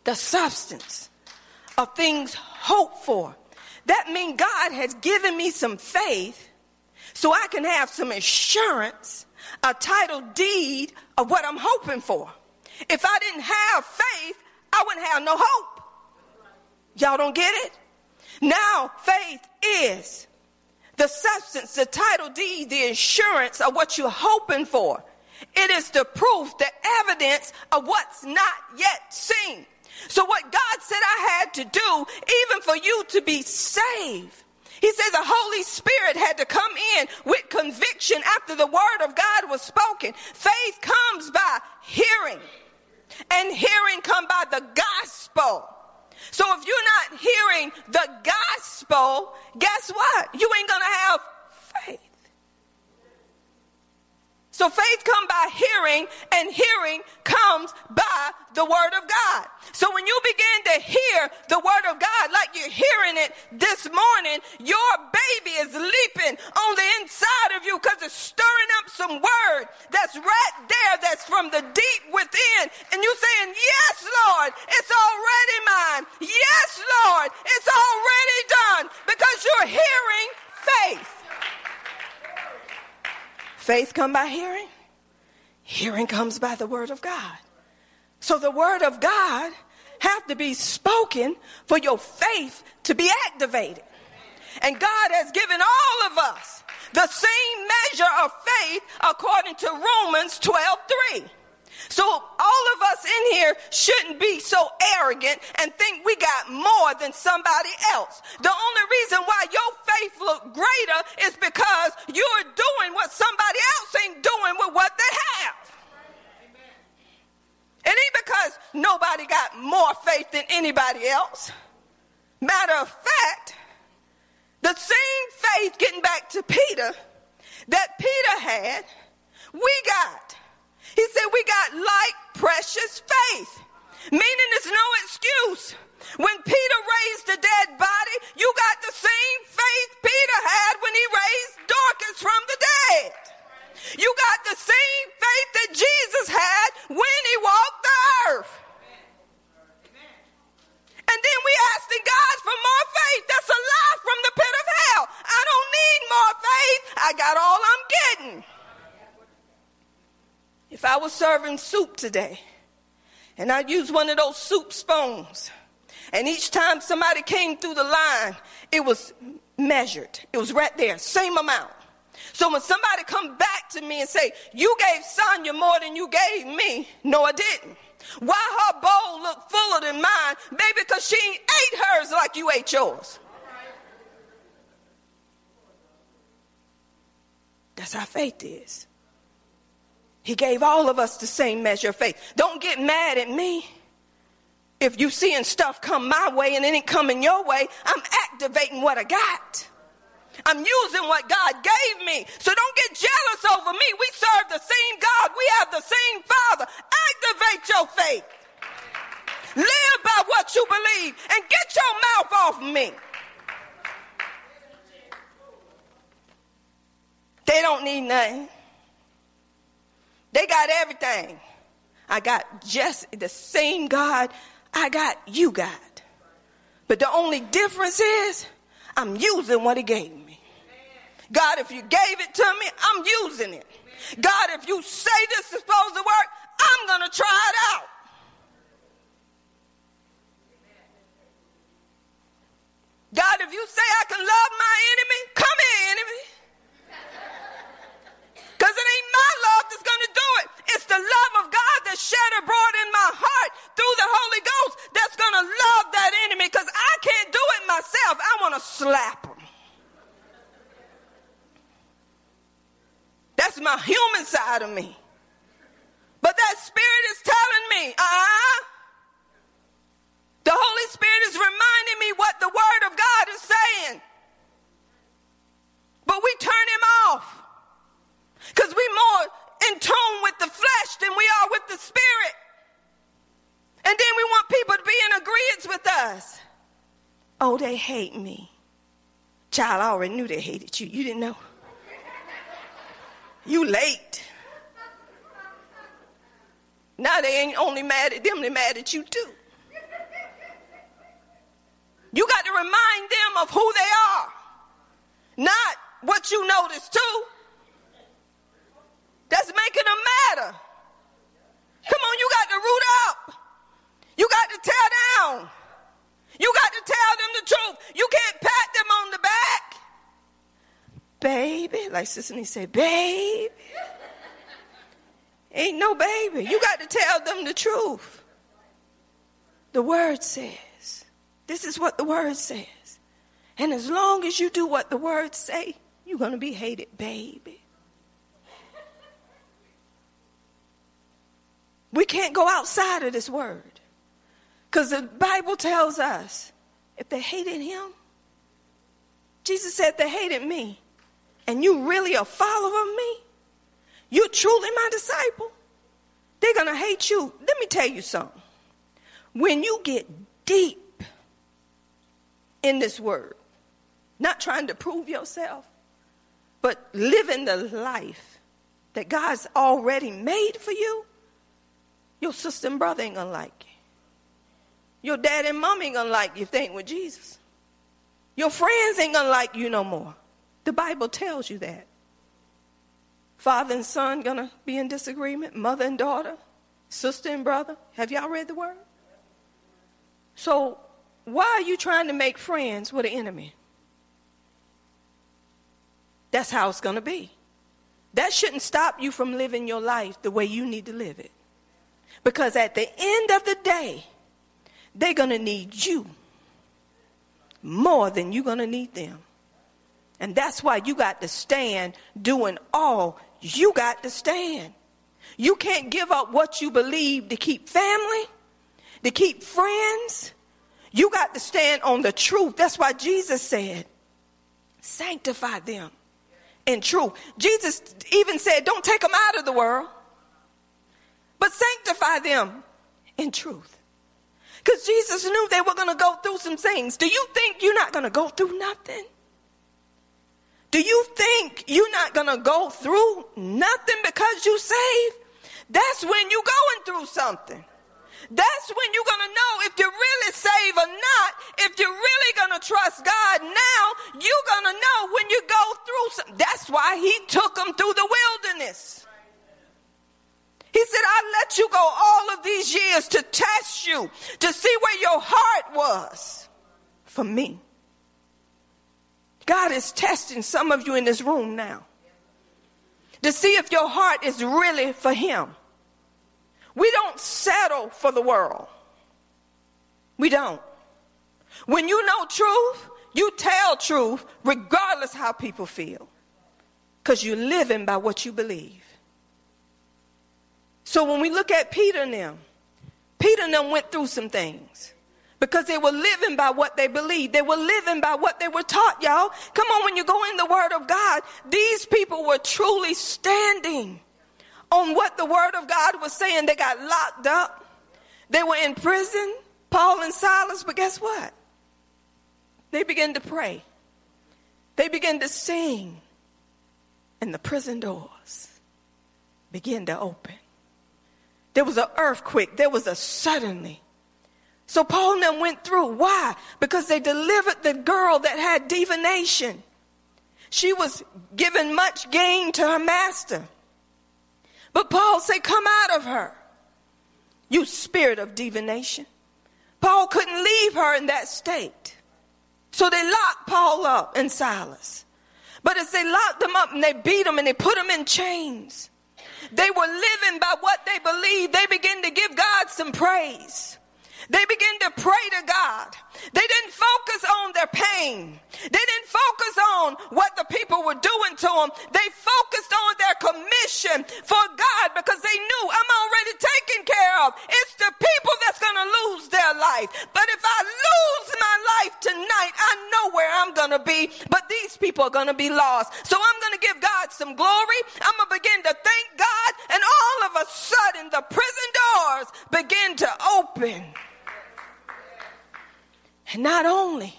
the substance of things hoped for. That means God has given me some faith so I can have some assurance, a title deed of what I'm hoping for. If I didn't have faith, I wouldn't have no hope. Y'all don't get it? Now, faith is the substance, the title deed, the insurance of what you're hoping for. It is the proof, the evidence of what's not yet seen. So, what God said I had to do, even for you to be saved, He said the Holy Spirit had to come in with conviction after the word of God was spoken. Faith comes by hearing, and hearing come by the gospel. So if you're not hearing the gospel, guess what? You ain't going to have faith. So faith come by hearing and hearing comes by the word of God. So when you begin to hear the word of God like you're hearing it this morning, your baby is leaping on the inside of you because it's stirring up some word that's right there that's from the deep within. And you're saying, yes, Lord, it's already mine. Yes, Lord, it's already done because you're hearing faith. Faith come by hearing. Hearing comes by the word of God. So the word of God have to be spoken for your faith to be activated. And God has given all of us the same measure of faith according to Romans 12 3. So all of us in here shouldn't be so arrogant and think we got more than somebody else. The only reason why your faith look greater is because you're doing what somebody else ain't doing with what they have. It ain't because nobody got more faith than anybody else. Matter of fact, the same faith, getting back to Peter, that Peter had, we got. He said we got like precious faith, meaning there's no excuse. When Peter raised the dead body, you got the same faith Peter had when he raised Dorcas from the dead. You got the same faith that Jesus had when he walked the earth. And then we asking God for more faith. That's a lie from the pit of hell. I don't need more faith. I got all I'm getting. If I was serving soup today and I'd use one of those soup spoons, and each time somebody came through the line, it was measured. It was right there, same amount. So when somebody come back to me and say, you gave Sonia more than you gave me, no, I didn't. Why her bowl looked fuller than mine? Maybe because she ate hers like you ate yours. That's how faith is. He gave all of us the same measure of faith. Don't get mad at me. If you seeing stuff come my way and it ain't coming your way, I'm activating what I got. I'm using what God gave me. So don't get jealous over me. We serve the same God. We have the same Father. Activate your faith. Live by what you believe and get your mouth off me. They don't need nothing. They got everything. I got just the same God I got, you got. But the only difference is I'm using what He gave me. God, if you gave it to me, I'm using it. God, if you say this is supposed to work, I'm going to try it out. God, if you say I can love my enemy, come here, enemy. My love that's going to do it. It's the love of God that's shed abroad in my heart through the Holy Ghost that's going to love that enemy because I can't do it myself. I want to slap him. That's my human side of me. But that spirit is telling me, ah, uh-uh. the Holy Spirit is reminding me what the Word of God is saying. But we turn him off because we're more in tune with the flesh than we are with the spirit. And then we want people to be in agreement with us. Oh, they hate me. Child, I already knew they hated you. You didn't know. You late. Now they ain't only mad at them, they mad at you too. You got to remind them of who they are, not what you noticed too. That's making them matter. Come on, you got to root up. You got to tear down. You got to tell them the truth. You can't pat them on the back baby. Like Sister said, baby. Ain't no baby. You got to tell them the truth. The word says. This is what the word says. And as long as you do what the word say, you're going to be hated, baby. We can't go outside of this word. Because the Bible tells us if they hated him, Jesus said they hated me and you really a follower of me, you're truly my disciple, they're going to hate you. Let me tell you something. When you get deep in this word, not trying to prove yourself, but living the life that God's already made for you, your sister and brother ain't gonna like you. Your dad and mom ain't gonna like you if they ain't with Jesus. Your friends ain't gonna like you no more. The Bible tells you that. Father and son gonna be in disagreement, mother and daughter, sister and brother. Have y'all read the word? So why are you trying to make friends with an enemy? That's how it's gonna be. That shouldn't stop you from living your life the way you need to live it. Because at the end of the day, they're going to need you more than you're going to need them. And that's why you got to stand doing all you got to stand. You can't give up what you believe to keep family, to keep friends. You got to stand on the truth. That's why Jesus said, sanctify them in truth. Jesus even said, don't take them out of the world, but sanctify them in truth. Because Jesus knew they were going to go through some things. Do you think you're not going to go through nothing? Do you think you're not going to go through nothing because you saved? That's when you're going through something. That's when you're going to know if you're really saved or not. If you're really going to trust God now, you're going to know when you go through something. That's why he took them through the wilderness. He said, I let you go all of these years to test you, to see where your heart was for me. God is testing some of you in this room now to see if your heart is really for Him. We don't settle for the world. We don't. When you know truth, you tell truth regardless how people feel. Because you're living by what you believe. So when we look at Peter and them, Peter and them went through some things because they were living by what they believed. They were living by what they were taught, y'all. Come on, when you go in the Word of God, these people were truly standing on what the Word of God was saying. They got locked up, they were in prison, Paul and Silas, but guess what? They began to pray, they began to sing, and the prison doors began to open. There was an earthquake, there was a suddenly so Paul and them went through. Why? Because they delivered the girl that had divination. She was giving much gain to her master. But Paul said, Come out of her, you spirit of divination. Paul couldn't leave her in that state. So they locked Paul up and Silas. But as they locked them up and they beat them and they put them in chains, they were living by what they believed. They began to give God some praise. They began to pray to God. They didn't focus on their pain. They didn't focus on what the people were doing to them. They focused on their commission for God because they knew I'm already taken care of. It's the people that's going to lose their life. But if I lose my life tonight, I know where I'm going to be. But these people are going to be lost. So I'm going to give God some glory. I'm going to begin prison doors begin to open. And not only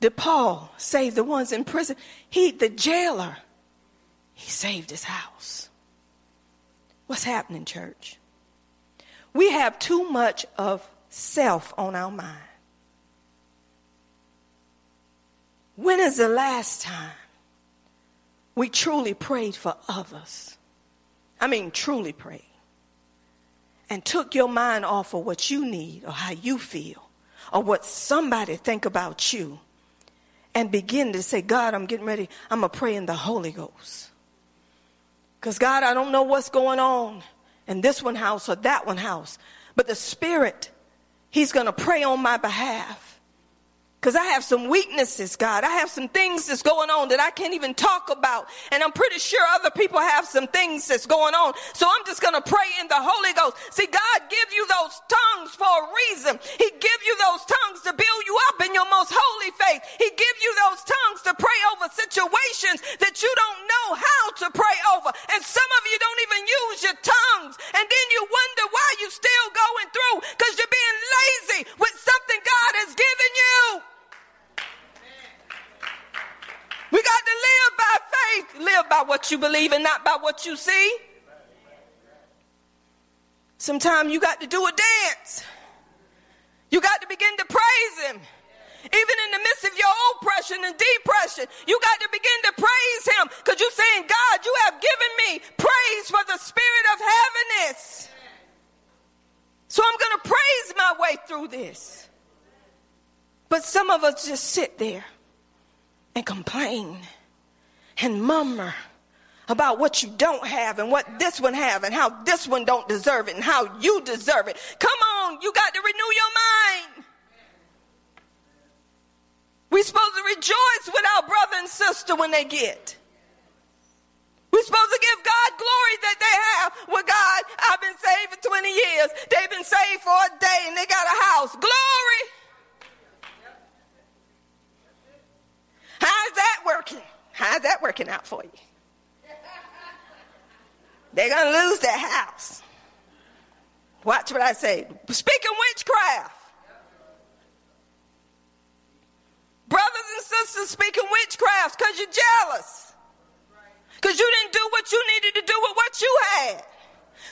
did Paul save the ones in prison, he, the jailer, he saved his house. What's happening, church? We have too much of self on our mind. When is the last time we truly prayed for others? I mean, truly prayed. And took your mind off of what you need or how you feel or what somebody think about you and begin to say, God, I'm getting ready. I'm going to pray in the Holy Ghost. Because God, I don't know what's going on in this one house or that one house, but the Spirit, He's going to pray on my behalf. Because I have some weaknesses, God. I have some things that's going on that I can't even talk about. And I'm pretty sure other people have some things that's going on. So I'm just going to pray in the Holy Ghost. See, God give you those tongues for a reason. He give you those tongues to build you up in your most holy faith. He give you those tongues to pray over situations that you don't know how to pray over. And some of you don't even use your tongues. And then you wonder why you're still going through because you're being lazy with something God has given you. We got to live by faith, live by what you believe and not by what you see. Sometimes you got to do a dance. You got to begin to praise him. Even in the midst of your oppression and depression, you got to begin to praise him because you're saying, God, you have given me praise for the spirit of heaviness. So I'm going to praise my way through this. But some of us just sit there and complain and murmur about what you don't have and what this one have and how this one don't deserve it and how you deserve it. Come on, you got to renew your mind. We're supposed to rejoice with our brother and sister when they get. We're supposed to give God glory that they have. Well, God, I've been saved for 20 years. They've been saved for a day and they got a house. Glory. How's that working? How's that working out for you? They're going to lose their house. Watch what I say. Speaking witchcraft. Brothers and sisters speaking witchcraft because you're jealous. Because you didn't do what you needed to do with what you had.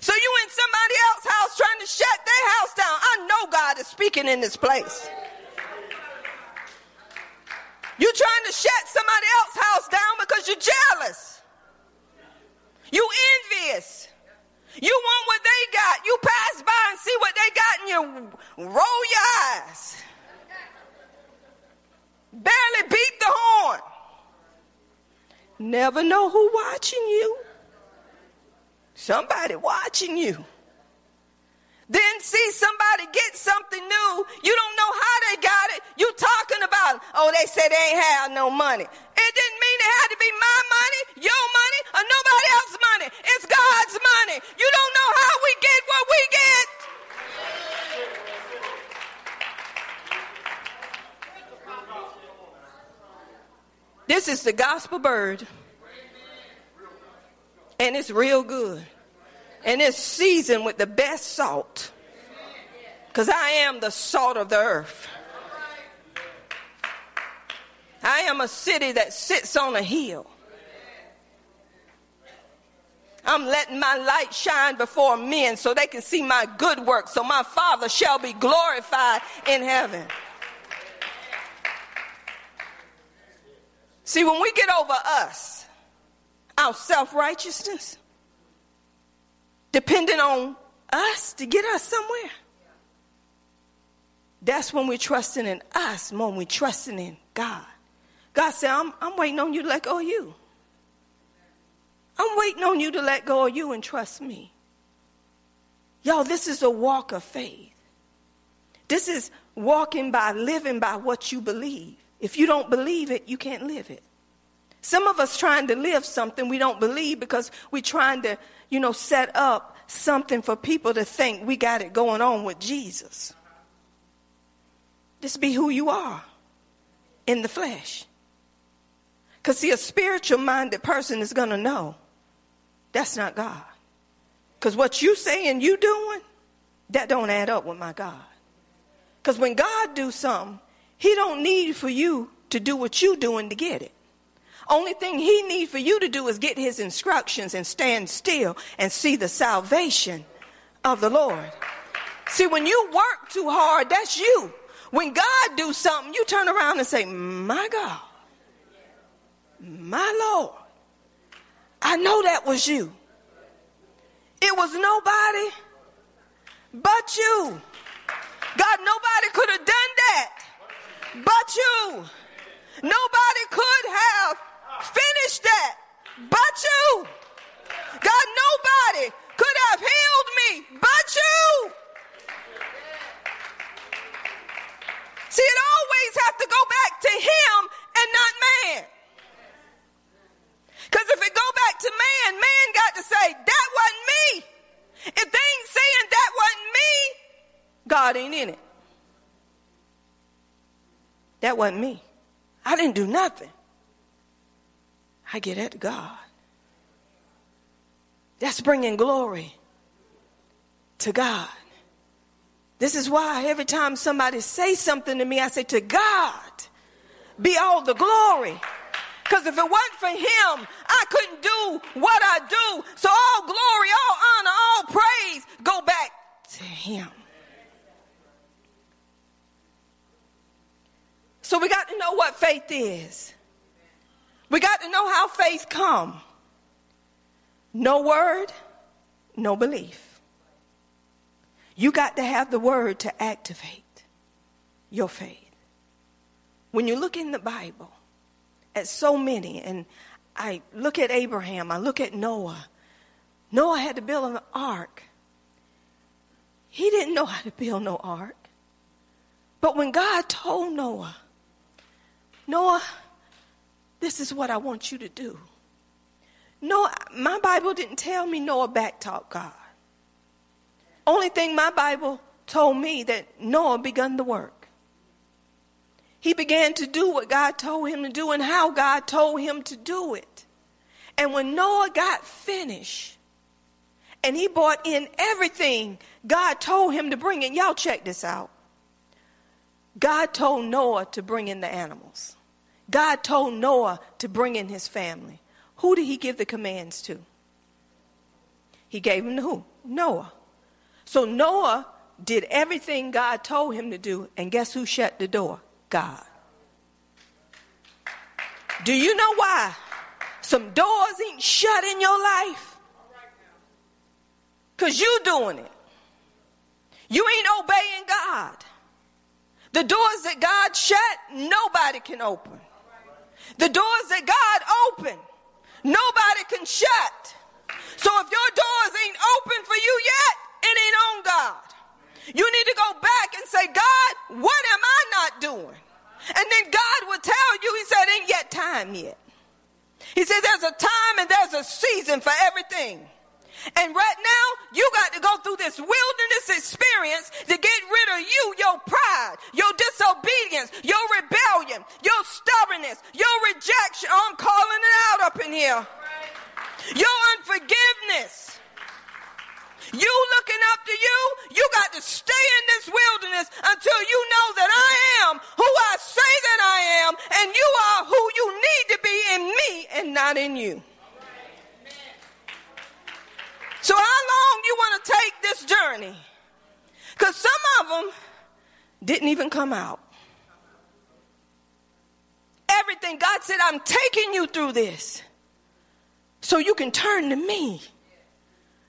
So you in somebody else's house trying to shut their house down. I know God is speaking in this place. You're trying to shut somebody else's house down because you're jealous. You envious. You want what they got. You pass by and see what they got and you roll your eyes. Barely beat the horn. Never know who watching you. Somebody watching you. Then see somebody get something new. You don't know how they got it. You talking about, oh, they said they ain't have no money. It didn't mean it had to be my money, your money, or nobody else's money. It's God's money. You don't know how we get what we get. This is the gospel bird. And it's real good. And it's seasoned with the best salt. Because I am the salt of the earth. I am a city that sits on a hill. I'm letting my light shine before men so they can see my good work, so my Father shall be glorified in heaven. See, when we get over us, our self righteousness, depending on us to get us somewhere, that's when we're trusting in us more we're trusting in God. God said, I'm, I'm waiting on you to let go of you. I'm waiting on you to let go of you and trust me. Y'all, this is a walk of faith. This is walking by, living by what you believe. If you don't believe it, you can't live it. Some of us trying to live something we don't believe because we're trying to, you know, set up something for people to think we got it going on with Jesus. Just be who you are in the flesh. Because, see, a spiritual minded person is going to know that's not God. Because what you saying you doing, that don't add up with my God. Because when God do something, he don't need for you to do what you doing to get it. Only thing he needs for you to do is get his instructions and stand still and see the salvation of the Lord. See, when you work too hard, that's you. When God do something, you turn around and say, my God, my Lord, I know that was you. It was nobody but you. God, nobody could have done that but you. Nobody could have finished that but you. God, nobody could have healed me but you. See, it always has to go back to him and not man. Because if it go back to man, man got to say, that wasn't me. If they ain't saying that wasn't me, God ain't in it. That wasn't me. I didn't do nothing. I get at God. That's bringing glory to God. This is why every time somebody say something to me, I say, to God be all the glory. Because if it wasn't for him, I couldn't do what I do. So all glory, all honor, all praise go back to him. So we got to know what faith is. We got to know how faith come. No word, no belief. You got to have the word to activate your faith. When you look in the Bible at so many, and I look at Abraham, I look at Noah. Noah had to build an ark. He didn't know how to build no ark. But when God told Noah, Noah, this is what I want you to do. No, my Bible didn't tell me Noah backtalked God. Only thing my Bible told me that Noah begun the work. He began to do what God told him to do and how God told him to do it. And when Noah got finished and he brought in everything God told him to bring in, y'all check this out. God told Noah to bring in the animals. God told Noah to bring in his family. Who did he give the commands to? He gave them to who? Noah. So Noah did everything God told him to do, and guess who shut the door? God. Do you know why some doors ain't shut in your life? Because you doing it. You ain't obeying God. The doors that God shut, nobody can open. The doors that God opened, nobody can shut. So if your doors ain't open for you yet, it ain't on God. You need to go back and say, God, what am I not doing? And then God will tell you, He said, ain't yet time yet. He said, there's a time and there's a season for everything. And right now, you got to go through this wilderness experience to get rid of you, your pride, your disobedience, your rebellion, your stubbornness, your rejection. Oh, I'm calling it out up in here. Your unforgiveness. You looking up to you, you got to stay in this wilderness until you know that I am who I say that I am, and you are who you need to be in me and not in you. So, how long you want to take this journey? Because some of them didn't even come out. Everything God said, I'm taking you through this so you can turn to me.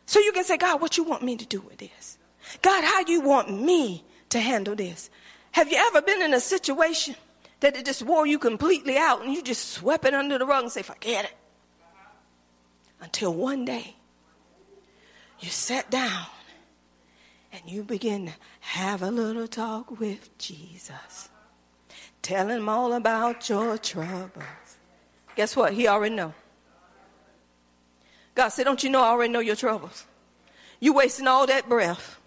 So you can say, God, what you want me to do with this? God, how you want me to handle this? Have you ever been in a situation that it just wore you completely out and you just swept it under the rug and say, forget it? Until one day you sat down and you begin to have a little talk with Jesus. Tell him all about your troubles. Guess what? He already know. God said, Don't you know I already know your troubles? You wasting all that breath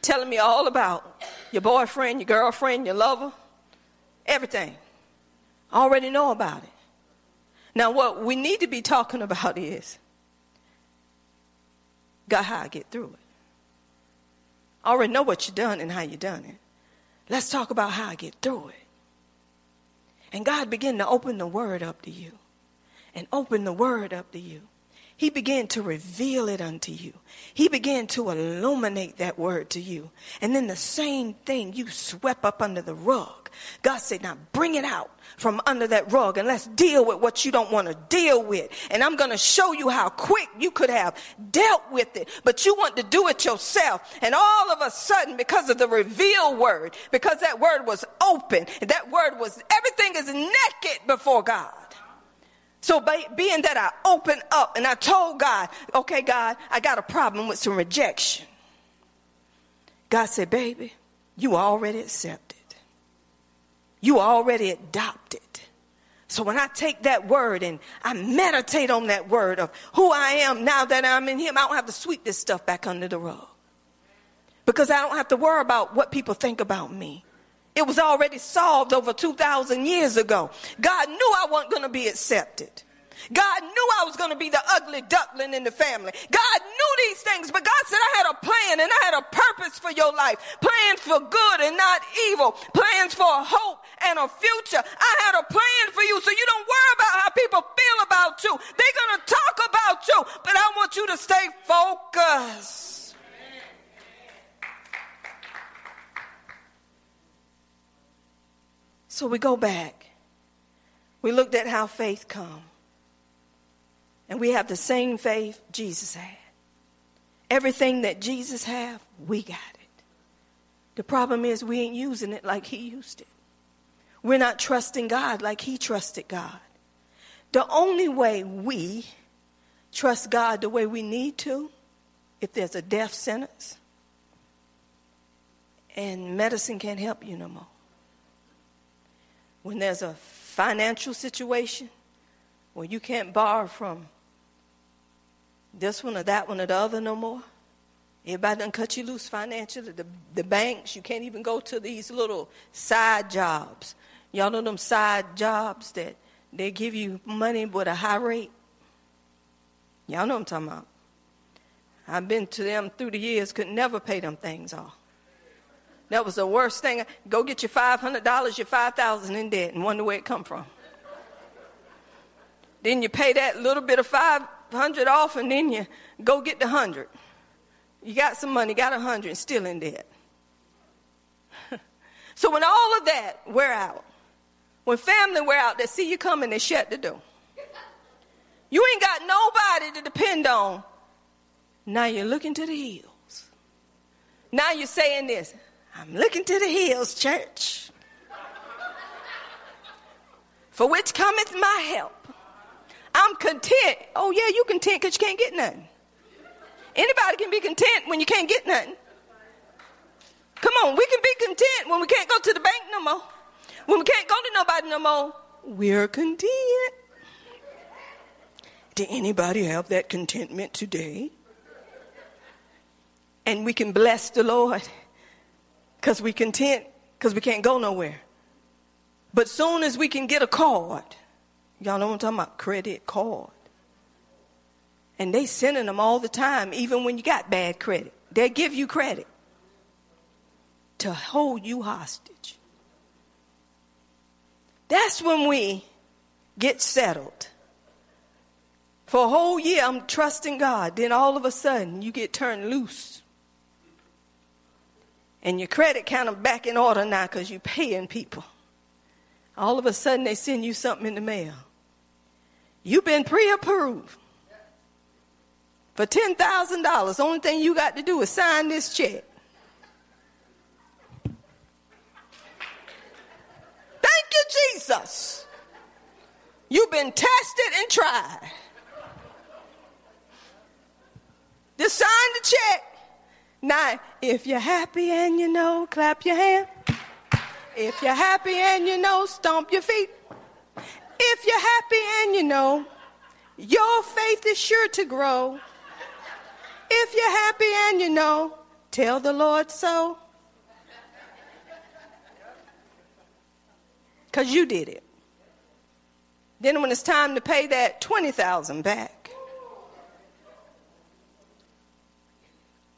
telling me all about your boyfriend, your girlfriend, your lover, everything. I already know about it. Now, what we need to be talking about is God, how I get through it. I already know what you done and how you done it. Let's talk about how I get through it. And God began to open the word up to you and open the word up to you he began to reveal it unto you. He began to illuminate that word to you. And then the same thing you swept up under the rug. God said, now bring it out from under that rug and let's deal with what you don't want to deal with. And I'm going to show you how quick you could have dealt with it, but you want to do it yourself. And all of a sudden, because of the reveal word, because that word was open, that word was, everything is naked before God. So, by, being that I opened up and I told God, okay, God, I got a problem with some rejection. God said, baby, you already accepted. You already adopted. So when I take that word and I meditate on that word of who I am now that I'm in Him, I don't have to sweep this stuff back under the rug. Because I don't have to worry about what people think about me. It was already solved over 2,000 years ago. God knew I wasn't going to be accepted. God knew I was going to be the ugly duckling in the family. God knew these things, but God said, I had a plan and I had a purpose for your life. Plans for good and not evil. Plans for hope and a future. I had a plan for you, so you don't worry about how people feel about you. They're going to talk about you, but I want you to stay focused. So we go back. We looked at how faith come. And we have the same faith Jesus had. Everything that Jesus had, we got it. The problem is we ain't using it like he used it. We're not trusting God like he trusted God. The only way we trust God the way we need to, if there's a death sentence and medicine can't help you no more when there's a financial situation where you can't borrow from this one or that one or the other no more. Everybody done cut you loose financially. The, the banks, you can't even go to these little side jobs. Y'all know them side jobs that they give you money with a high rate? Y'all know what I'm talking about. I've been to them through the years, could never pay them things off. That was the worst thing. Go get your $500, your 5000 in debt and wonder where it come from. Then you pay that little bit of 500 off and then you go get the 100. You got some money, got a 100 still in debt. so when all of that wear out, when family wear out, they see you coming, they shut the door. You ain't got nobody to depend on. Now you're looking to the hills. Now you're saying this I'm looking to the hills, church. For which cometh my help. I'm content. Oh, yeah, you content because you can't get nothing. Anybody can be content when you can't get nothing. Come on, we can be content when we can't go to the bank no more. When we can't go to nobody no more. We're content. Did anybody have that contentment today? And we can bless the Lord because we content because we can't go nowhere. But soon as we can get a card, y'all know what I'm talking about, credit card. And they sending them all the time, even when you got bad credit. They give you credit to hold you hostage. That's when we get settled. For a whole year, I'm trusting God. Then all of a sudden, you get turned loose. And your credit kind of back in order now because you're paying people. All of a sudden, they send you something in the mail. You've been pre approved for $10,000. Only thing you got to do is sign this check. Thank you, Jesus. You've been tested and tried. Just sign the check. Now, if you're happy and you know, clap your hand. If you're happy and you know, stomp your feet. If you're happy and you know, your faith is sure to grow. If you're happy and you know, tell the Lord so. Because you did it. Then when it's time to pay that 20,000 back,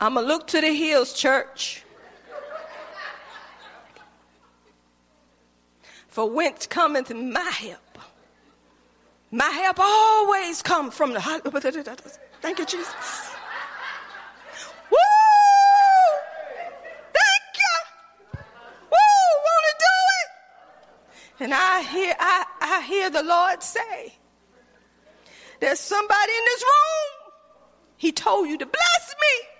I'm going to look to the hills, church. For whence cometh my help? My help always come from the. Thank you, Jesus. Woo! Thank you. Woo! Want to do it? And I hear, I, I hear the Lord say, "There's somebody in this room. He told you to bless me."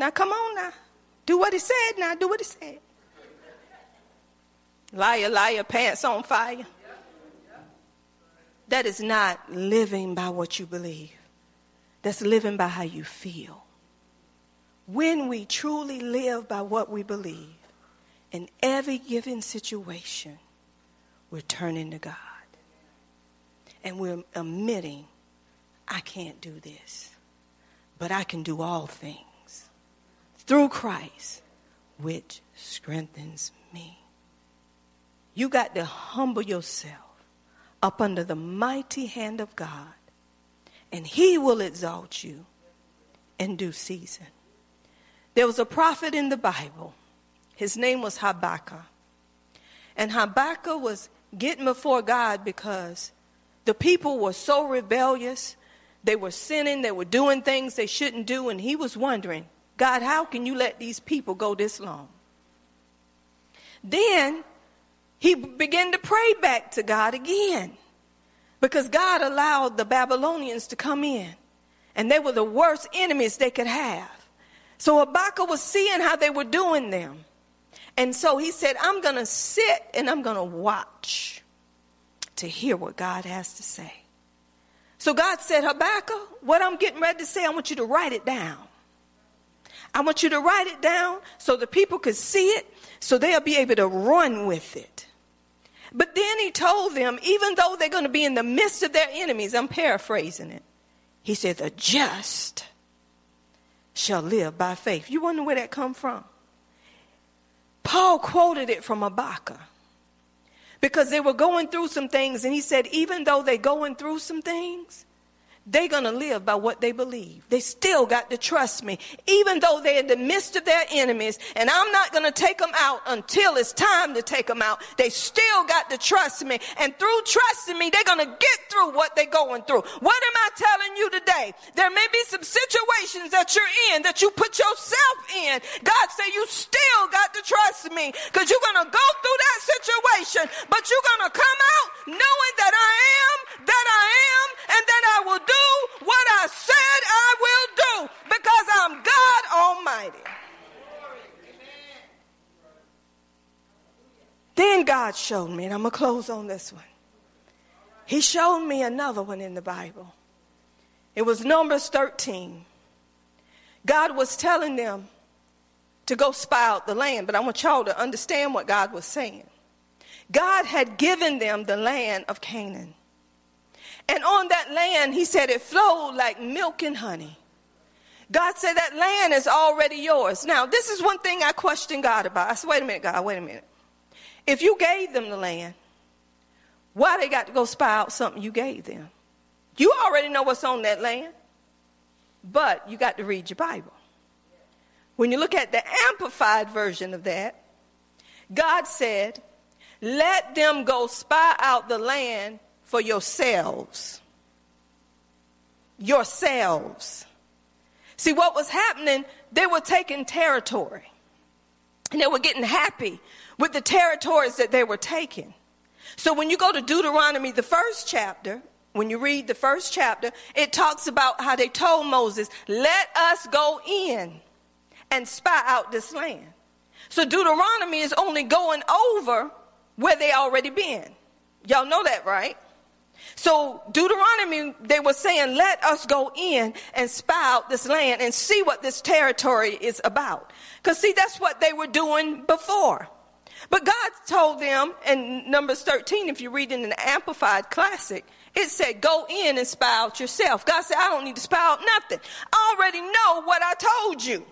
Now come on now. Do what he said now. Do what he said. Liar, liar, pants on fire. That is not living by what you believe. That's living by how you feel. When we truly live by what we believe, in every given situation, we're turning to God. And we're admitting, I can't do this, but I can do all things through Christ, which strengthens me. You got to humble yourself up under the mighty hand of God, and He will exalt you in due season. There was a prophet in the Bible. His name was Habakkuk. And Habakkuk was getting before God because the people were so rebellious. They were sinning. They were doing things they shouldn't do. And he was wondering, God, how can you let these people go this long? Then he began to pray back to God again because God allowed the Babylonians to come in and they were the worst enemies they could have. So Habakkuk was seeing how they were doing them. And so he said, I'm going to sit and I'm going to watch to hear what God has to say. So God said, Habakkuk, what I'm getting ready to say, I want you to write it down. I want you to write it down so the people could see it, so they'll be able to run with it. But then he told them, even though they're going to be in the midst of their enemies, I'm paraphrasing it. He said, the just shall live by faith. You wonder where that come from? Paul quoted it from Habakkuk because they were going through some things, and he said, even though they're going through some things, they're going to live by what they believe. They still got to trust me, even though they're in the midst of their enemies, and I'm not going to take them out until it's time to take them out. They still got to trust me, and through trusting me, they're going to get through what they're going through. What am I telling you today? There may be some situations that you're in that you put yourself in. God said you still got to trust me because you're going to go through that situation, but you're going to come out knowing that I am, that I am, and that I will do what I said I will do because I'm God Almighty. Then God showed me, and I'm going to close on this one. He showed me another one in the Bible. It was Numbers 13. God was telling them to go spy out the land, but I want y'all to understand what God was saying. God had given them the land of Canaan. And on that land, he said it flowed like milk and honey. God said that land is already yours. Now, this is one thing I question God about. I said, wait a minute, God, wait a minute. If you gave them the land, why they got to go spy out something you gave them? You already know what's on that land, but you got to read your Bible. When you look at the amplified version of that, God said, let them go spy out the land for yourselves. Yourselves. See, what was happening, they were taking territory. And they were getting happy with the territories that they were taking. So when you go to Deuteronomy, the first chapter, when you read the first chapter, it talks about how they told Moses, let us go in and spy out this land. So Deuteronomy is only going over where they already been. Y'all know that, right? So Deuteronomy, they were saying, let us go in and spy out this land and see what this territory is about. Because see, that's what they were doing before. But God told them in Numbers 13, if you read in an Amplified Classic, it said, go in and spy out yourself. God said, I don't need to spy out nothing. I already know what I told you.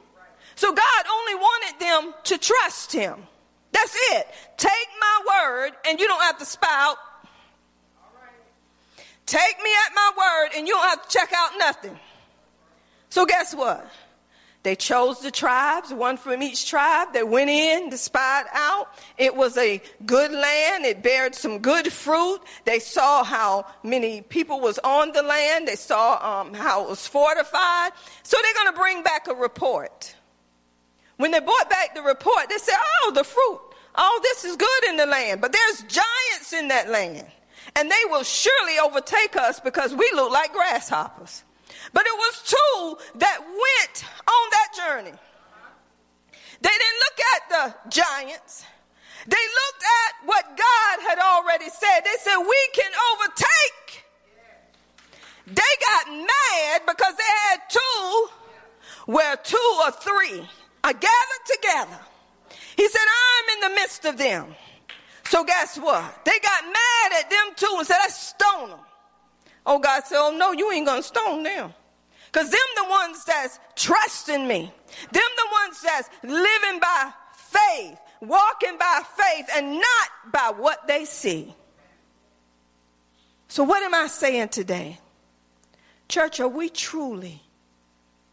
So God only wanted them to trust him. That's it. Take my word and you don't have to spy out Take me at my word and you don't have to check out nothing. So guess what? They chose the tribes, one from each tribe. They went in spy it out. It was a good land. It bared some good fruit. They saw how many people was on the land. They saw um, how it was fortified. So they're going to bring back a report. When they brought back the report, they said, oh, the fruit. Oh, this is good in the land, but there's giants in that land and they will surely overtake us because we look like grasshoppers. But it was two that went on that journey. They didn't look at the giants. They looked at what God had already said. They said, We can overtake. They got mad because they had two, where two or three are gathered together. He said, I'm in the midst of them. So guess what? They got mad at them too and said, let's stone them. Oh, God said, oh, no, you ain't going to stone them. Because them the ones that's trusting me. Them the ones that's living by faith, walking by faith and not by what they see. So what am I saying today? Church, are we truly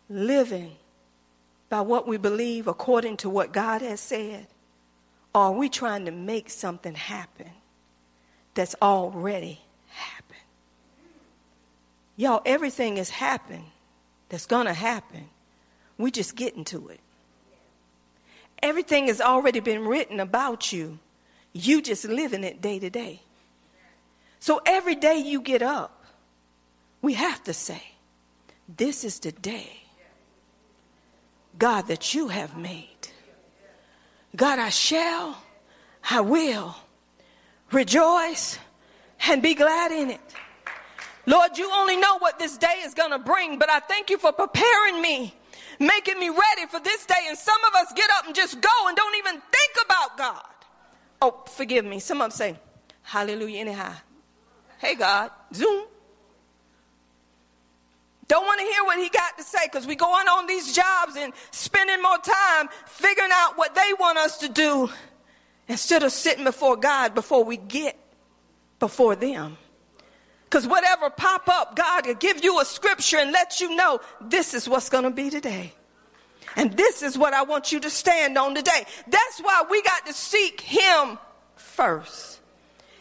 living by what we believe according to what God has said? Or are we trying to make something happen that's already happened? Y'all, everything has happened that's going to happen. We're just getting to it. Everything has already been written about you. You just living it day to day. So every day you get up, we have to say, This is the day, God, that you have made. God, I shall, I will rejoice and be glad in it. Lord, you only know what this day is going to bring, but I thank you for preparing me making me ready for this day. And some of us get up and just go and don't even think about God. Oh, forgive me. Some of them say, Hallelujah, anyhow. Hey, God, zoom. Don't want to hear what he got to say because we going on these jobs and spending more time figuring out what they want us to do instead of sitting before God before we get before them. Because whatever pop up, God will give you a scripture and let you know this is what's going to be today. And this is what I want you to stand on today. That's why we got to seek Him first.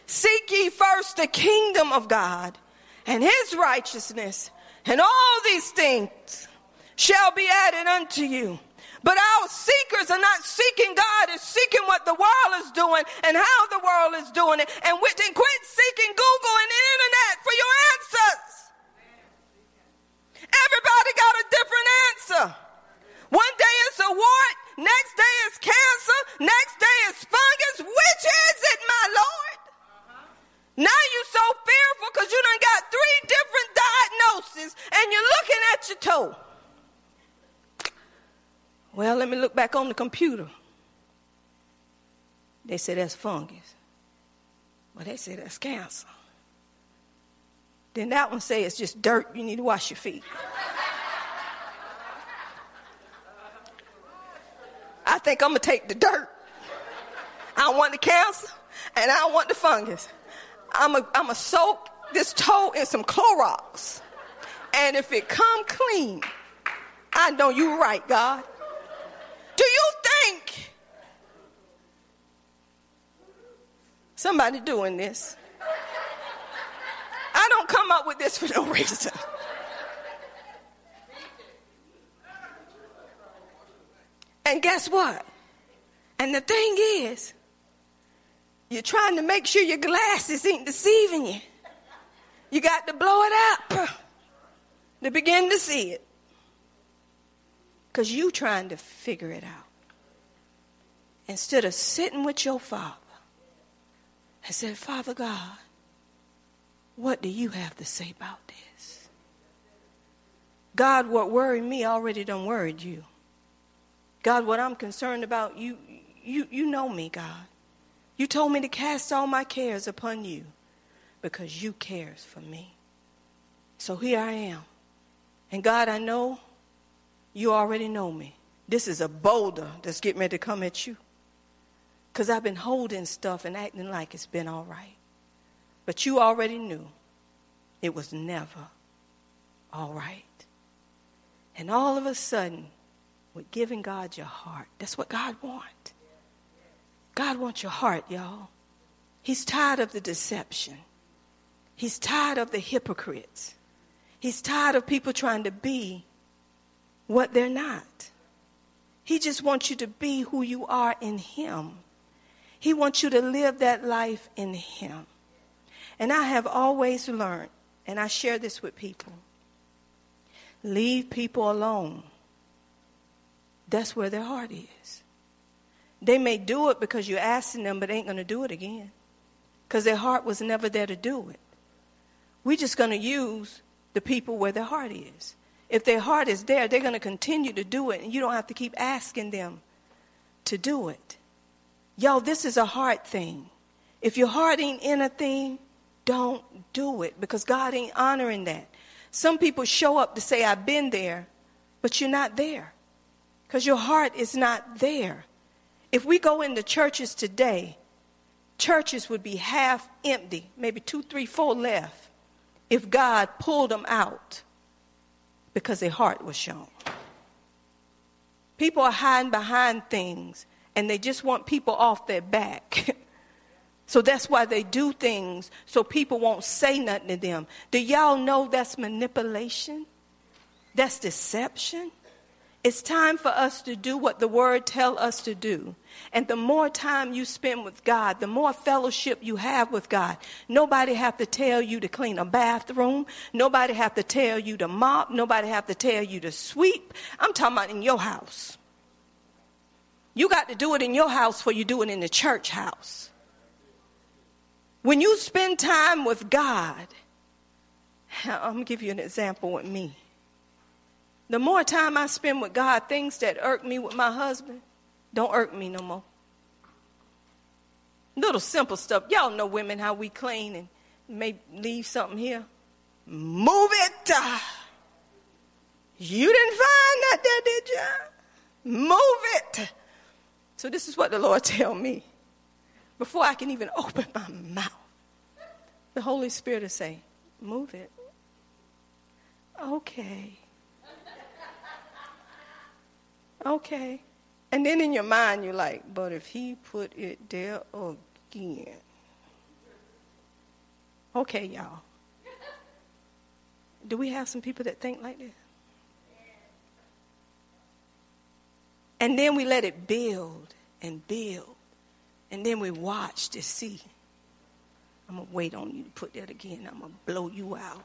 Seek ye first the kingdom of God and His righteousness, and all these things shall be added unto you. But our seekers are not seeking God, is seeking what the world is doing and how the world is doing it. And, with, and quit seeking Google and the internet for your answers. Everybody got a different answer. One day it's a wart, next day it's cancer, next day it's fungus. Which is it, my Lord? Now you're so fearful because you done got three different diagnoses and you're looking at your toe. Well, let me look back on the computer. They say that's fungus. Well, they say that's cancer. Then that one say it's just dirt. You need to wash your feet. I think I'm gonna take the dirt. I want the cancer and I want the fungus. I'm gonna I'm soak this toe in some Clorox. And if it come clean, I know you're right, God. Do you think somebody doing this? I don't come up with this for no reason. And guess what? And the thing is, you're trying to make sure your glasses ain't deceiving you. You got to blow it up to begin to see it because you trying to figure it out. Instead of sitting with your father and said, Father God, what do you have to say about this? God, what worried me already done worried you. God, what I'm concerned about, you, you, you know me, God. You told me to cast all my cares upon you because you cares for me. So here I am. And God, I know you already know me. This is a boulder that's getting ready to come at you. Because I've been holding stuff and acting like it's been all right. But you already knew it was never all right. And all of a sudden, with giving God your heart, that's what God wants. God wants your heart, y'all. He's tired of the deception. He's tired of the hypocrites. He's tired of people trying to be what they're not. He just wants you to be who you are in Him. He wants you to live that life in Him. And I have always learned, and I share this with people leave people alone. That's where their heart is. They may do it because you're asking them, but they ain't going to do it again because their heart was never there to do it. We're just going to use the people where their heart is. If their heart is there, they're going to continue to do it, and you don't have to keep asking them to do it. Y'all, this is a heart thing. If your heart ain't in a thing, don't do it because God ain't honoring that. Some people show up to say, I've been there, but you're not there because your heart is not there. If we go into churches today, churches would be half empty, maybe two, three, four left, if God pulled them out because their heart was shown. People are hiding behind things and they just want people off their back. so that's why they do things so people won't say nothing to them. Do y'all know that's manipulation? That's deception? It's time for us to do what the word tell us to do. And the more time you spend with God, the more fellowship you have with God. Nobody have to tell you to clean a bathroom. Nobody have to tell you to mop. Nobody have to tell you to sweep. I'm talking about in your house. You got to do it in your house before you do it in the church house. When you spend time with God, I'm going to give you an example with me. The more time I spend with God, things that irk me with my husband don't irk me no more. Little simple stuff. Y'all know women how we clean and may leave something here. Move it. You didn't find that there, did you? Move it. So this is what the Lord tell me. Before I can even open my mouth, the Holy Spirit will say, move it. Okay. Okay. And then in your mind, you're like, but if he put it there again. Okay, y'all. Do we have some people that think like this? And then we let it build and build. And then we watch to see. I'm going to wait on you to put that again. I'm going to blow you out.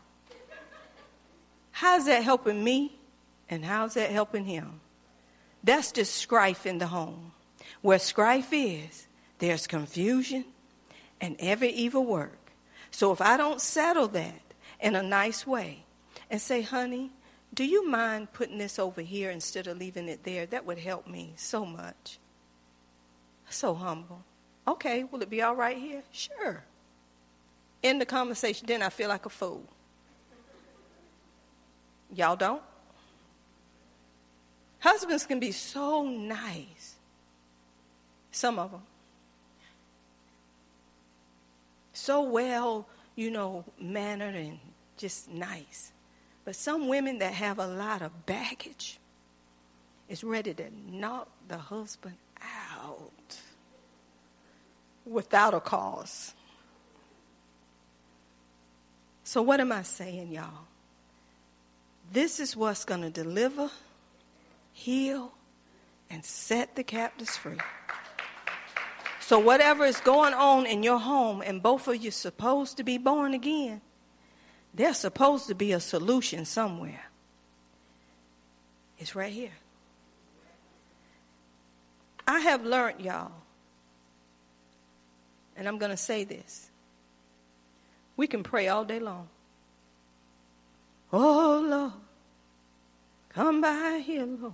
How's that helping me? And how's that helping him? That's just strife in the home. Where strife is, there's confusion and every evil work. So if I don't settle that in a nice way and say, honey, do you mind putting this over here instead of leaving it there? That would help me so much. So humble. Okay, will it be all right here? Sure. In the conversation, then I feel like a fool. Y'all don't? Husbands can be so nice. Some of them. So well, you know, mannered and just nice. But some women that have a lot of baggage is ready to knock the husband out without a cause. So, what am I saying, y'all? This is what's going to deliver, heal, and set the captives free. So, whatever is going on in your home, and both of you supposed to be born again, there's supposed to be a solution somewhere. It's right here. I have learned, y'all, and I'm going to say this. We can pray all day long. Oh, Lord, come by here, Lord.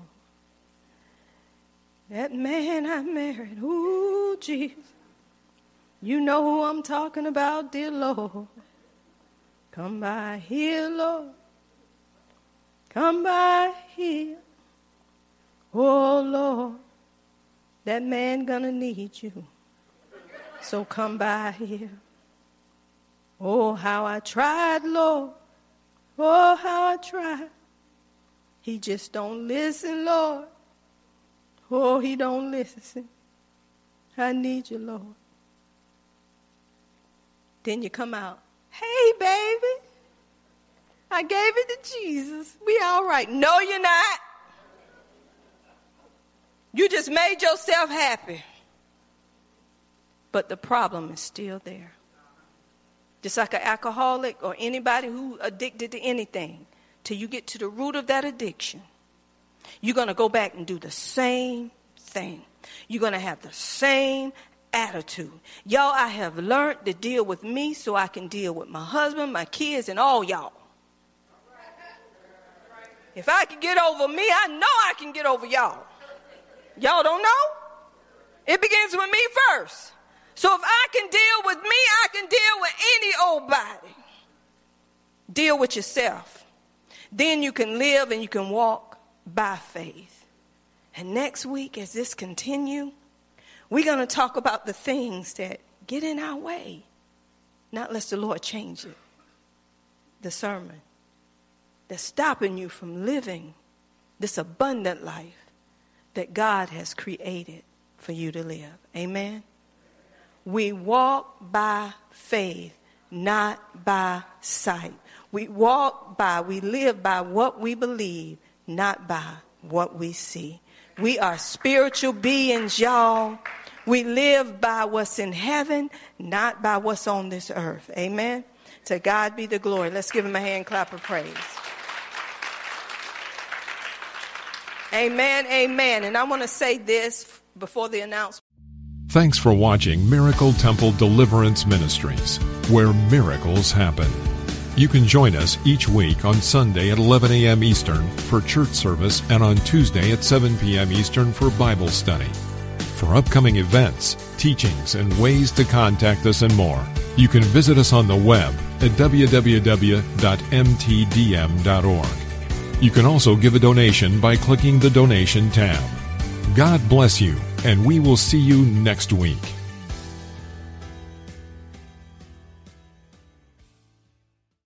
That man I married, ooh, Jesus. You know who I'm talking about, dear Lord. Come by here, Lord. Come by here. Oh, Lord. That man gonna need you. So come by here. Oh, how I tried, Lord. Oh, how I tried. He just don't listen, Lord. Oh, he don't listen. I need you, Lord. Then you come out. Hey, baby. I gave it to Jesus. We all right. No, you're not. You just made yourself happy. But the problem is still there. Just like an alcoholic or anybody who addicted to anything, till you get to the root of that addiction you're going to go back and do the same thing. You're going to have the same attitude. Y'all, I have learned to deal with me so I can deal with my husband, my kids, and all y'all. If I can get over me, I know I can get over y'all. Y'all don't know? It begins with me first. So if I can deal with me, I can deal with any old body. Deal with yourself. Then you can live and you can walk by faith. And next week, as this continue, we're going to talk about the things that get in our way, not let the Lord change it. The sermon that's stopping you from living this abundant life that God has created for you to live. Amen. We walk by faith, not by sight. We walk by, we live by what we believe, not by what we see. We are spiritual beings, y'all. We live by what's in heaven, not by what's on this earth. Amen. To God be the glory. Let's give him a hand clap of praise. Amen. Amen. And I want to say this before the announcement. Thanks for watching Miracle Temple Deliverance Ministries, where miracles happen. You can join us each week on Sunday at 11 a.m. Eastern for church service and on Tuesday at 7 p.m. Eastern for Bible study. For upcoming events, teachings, and ways to contact us and more, you can visit us on the web at www.mtdm.org. You can also give a donation by clicking the donation tab. God bless you, and we will see you next week.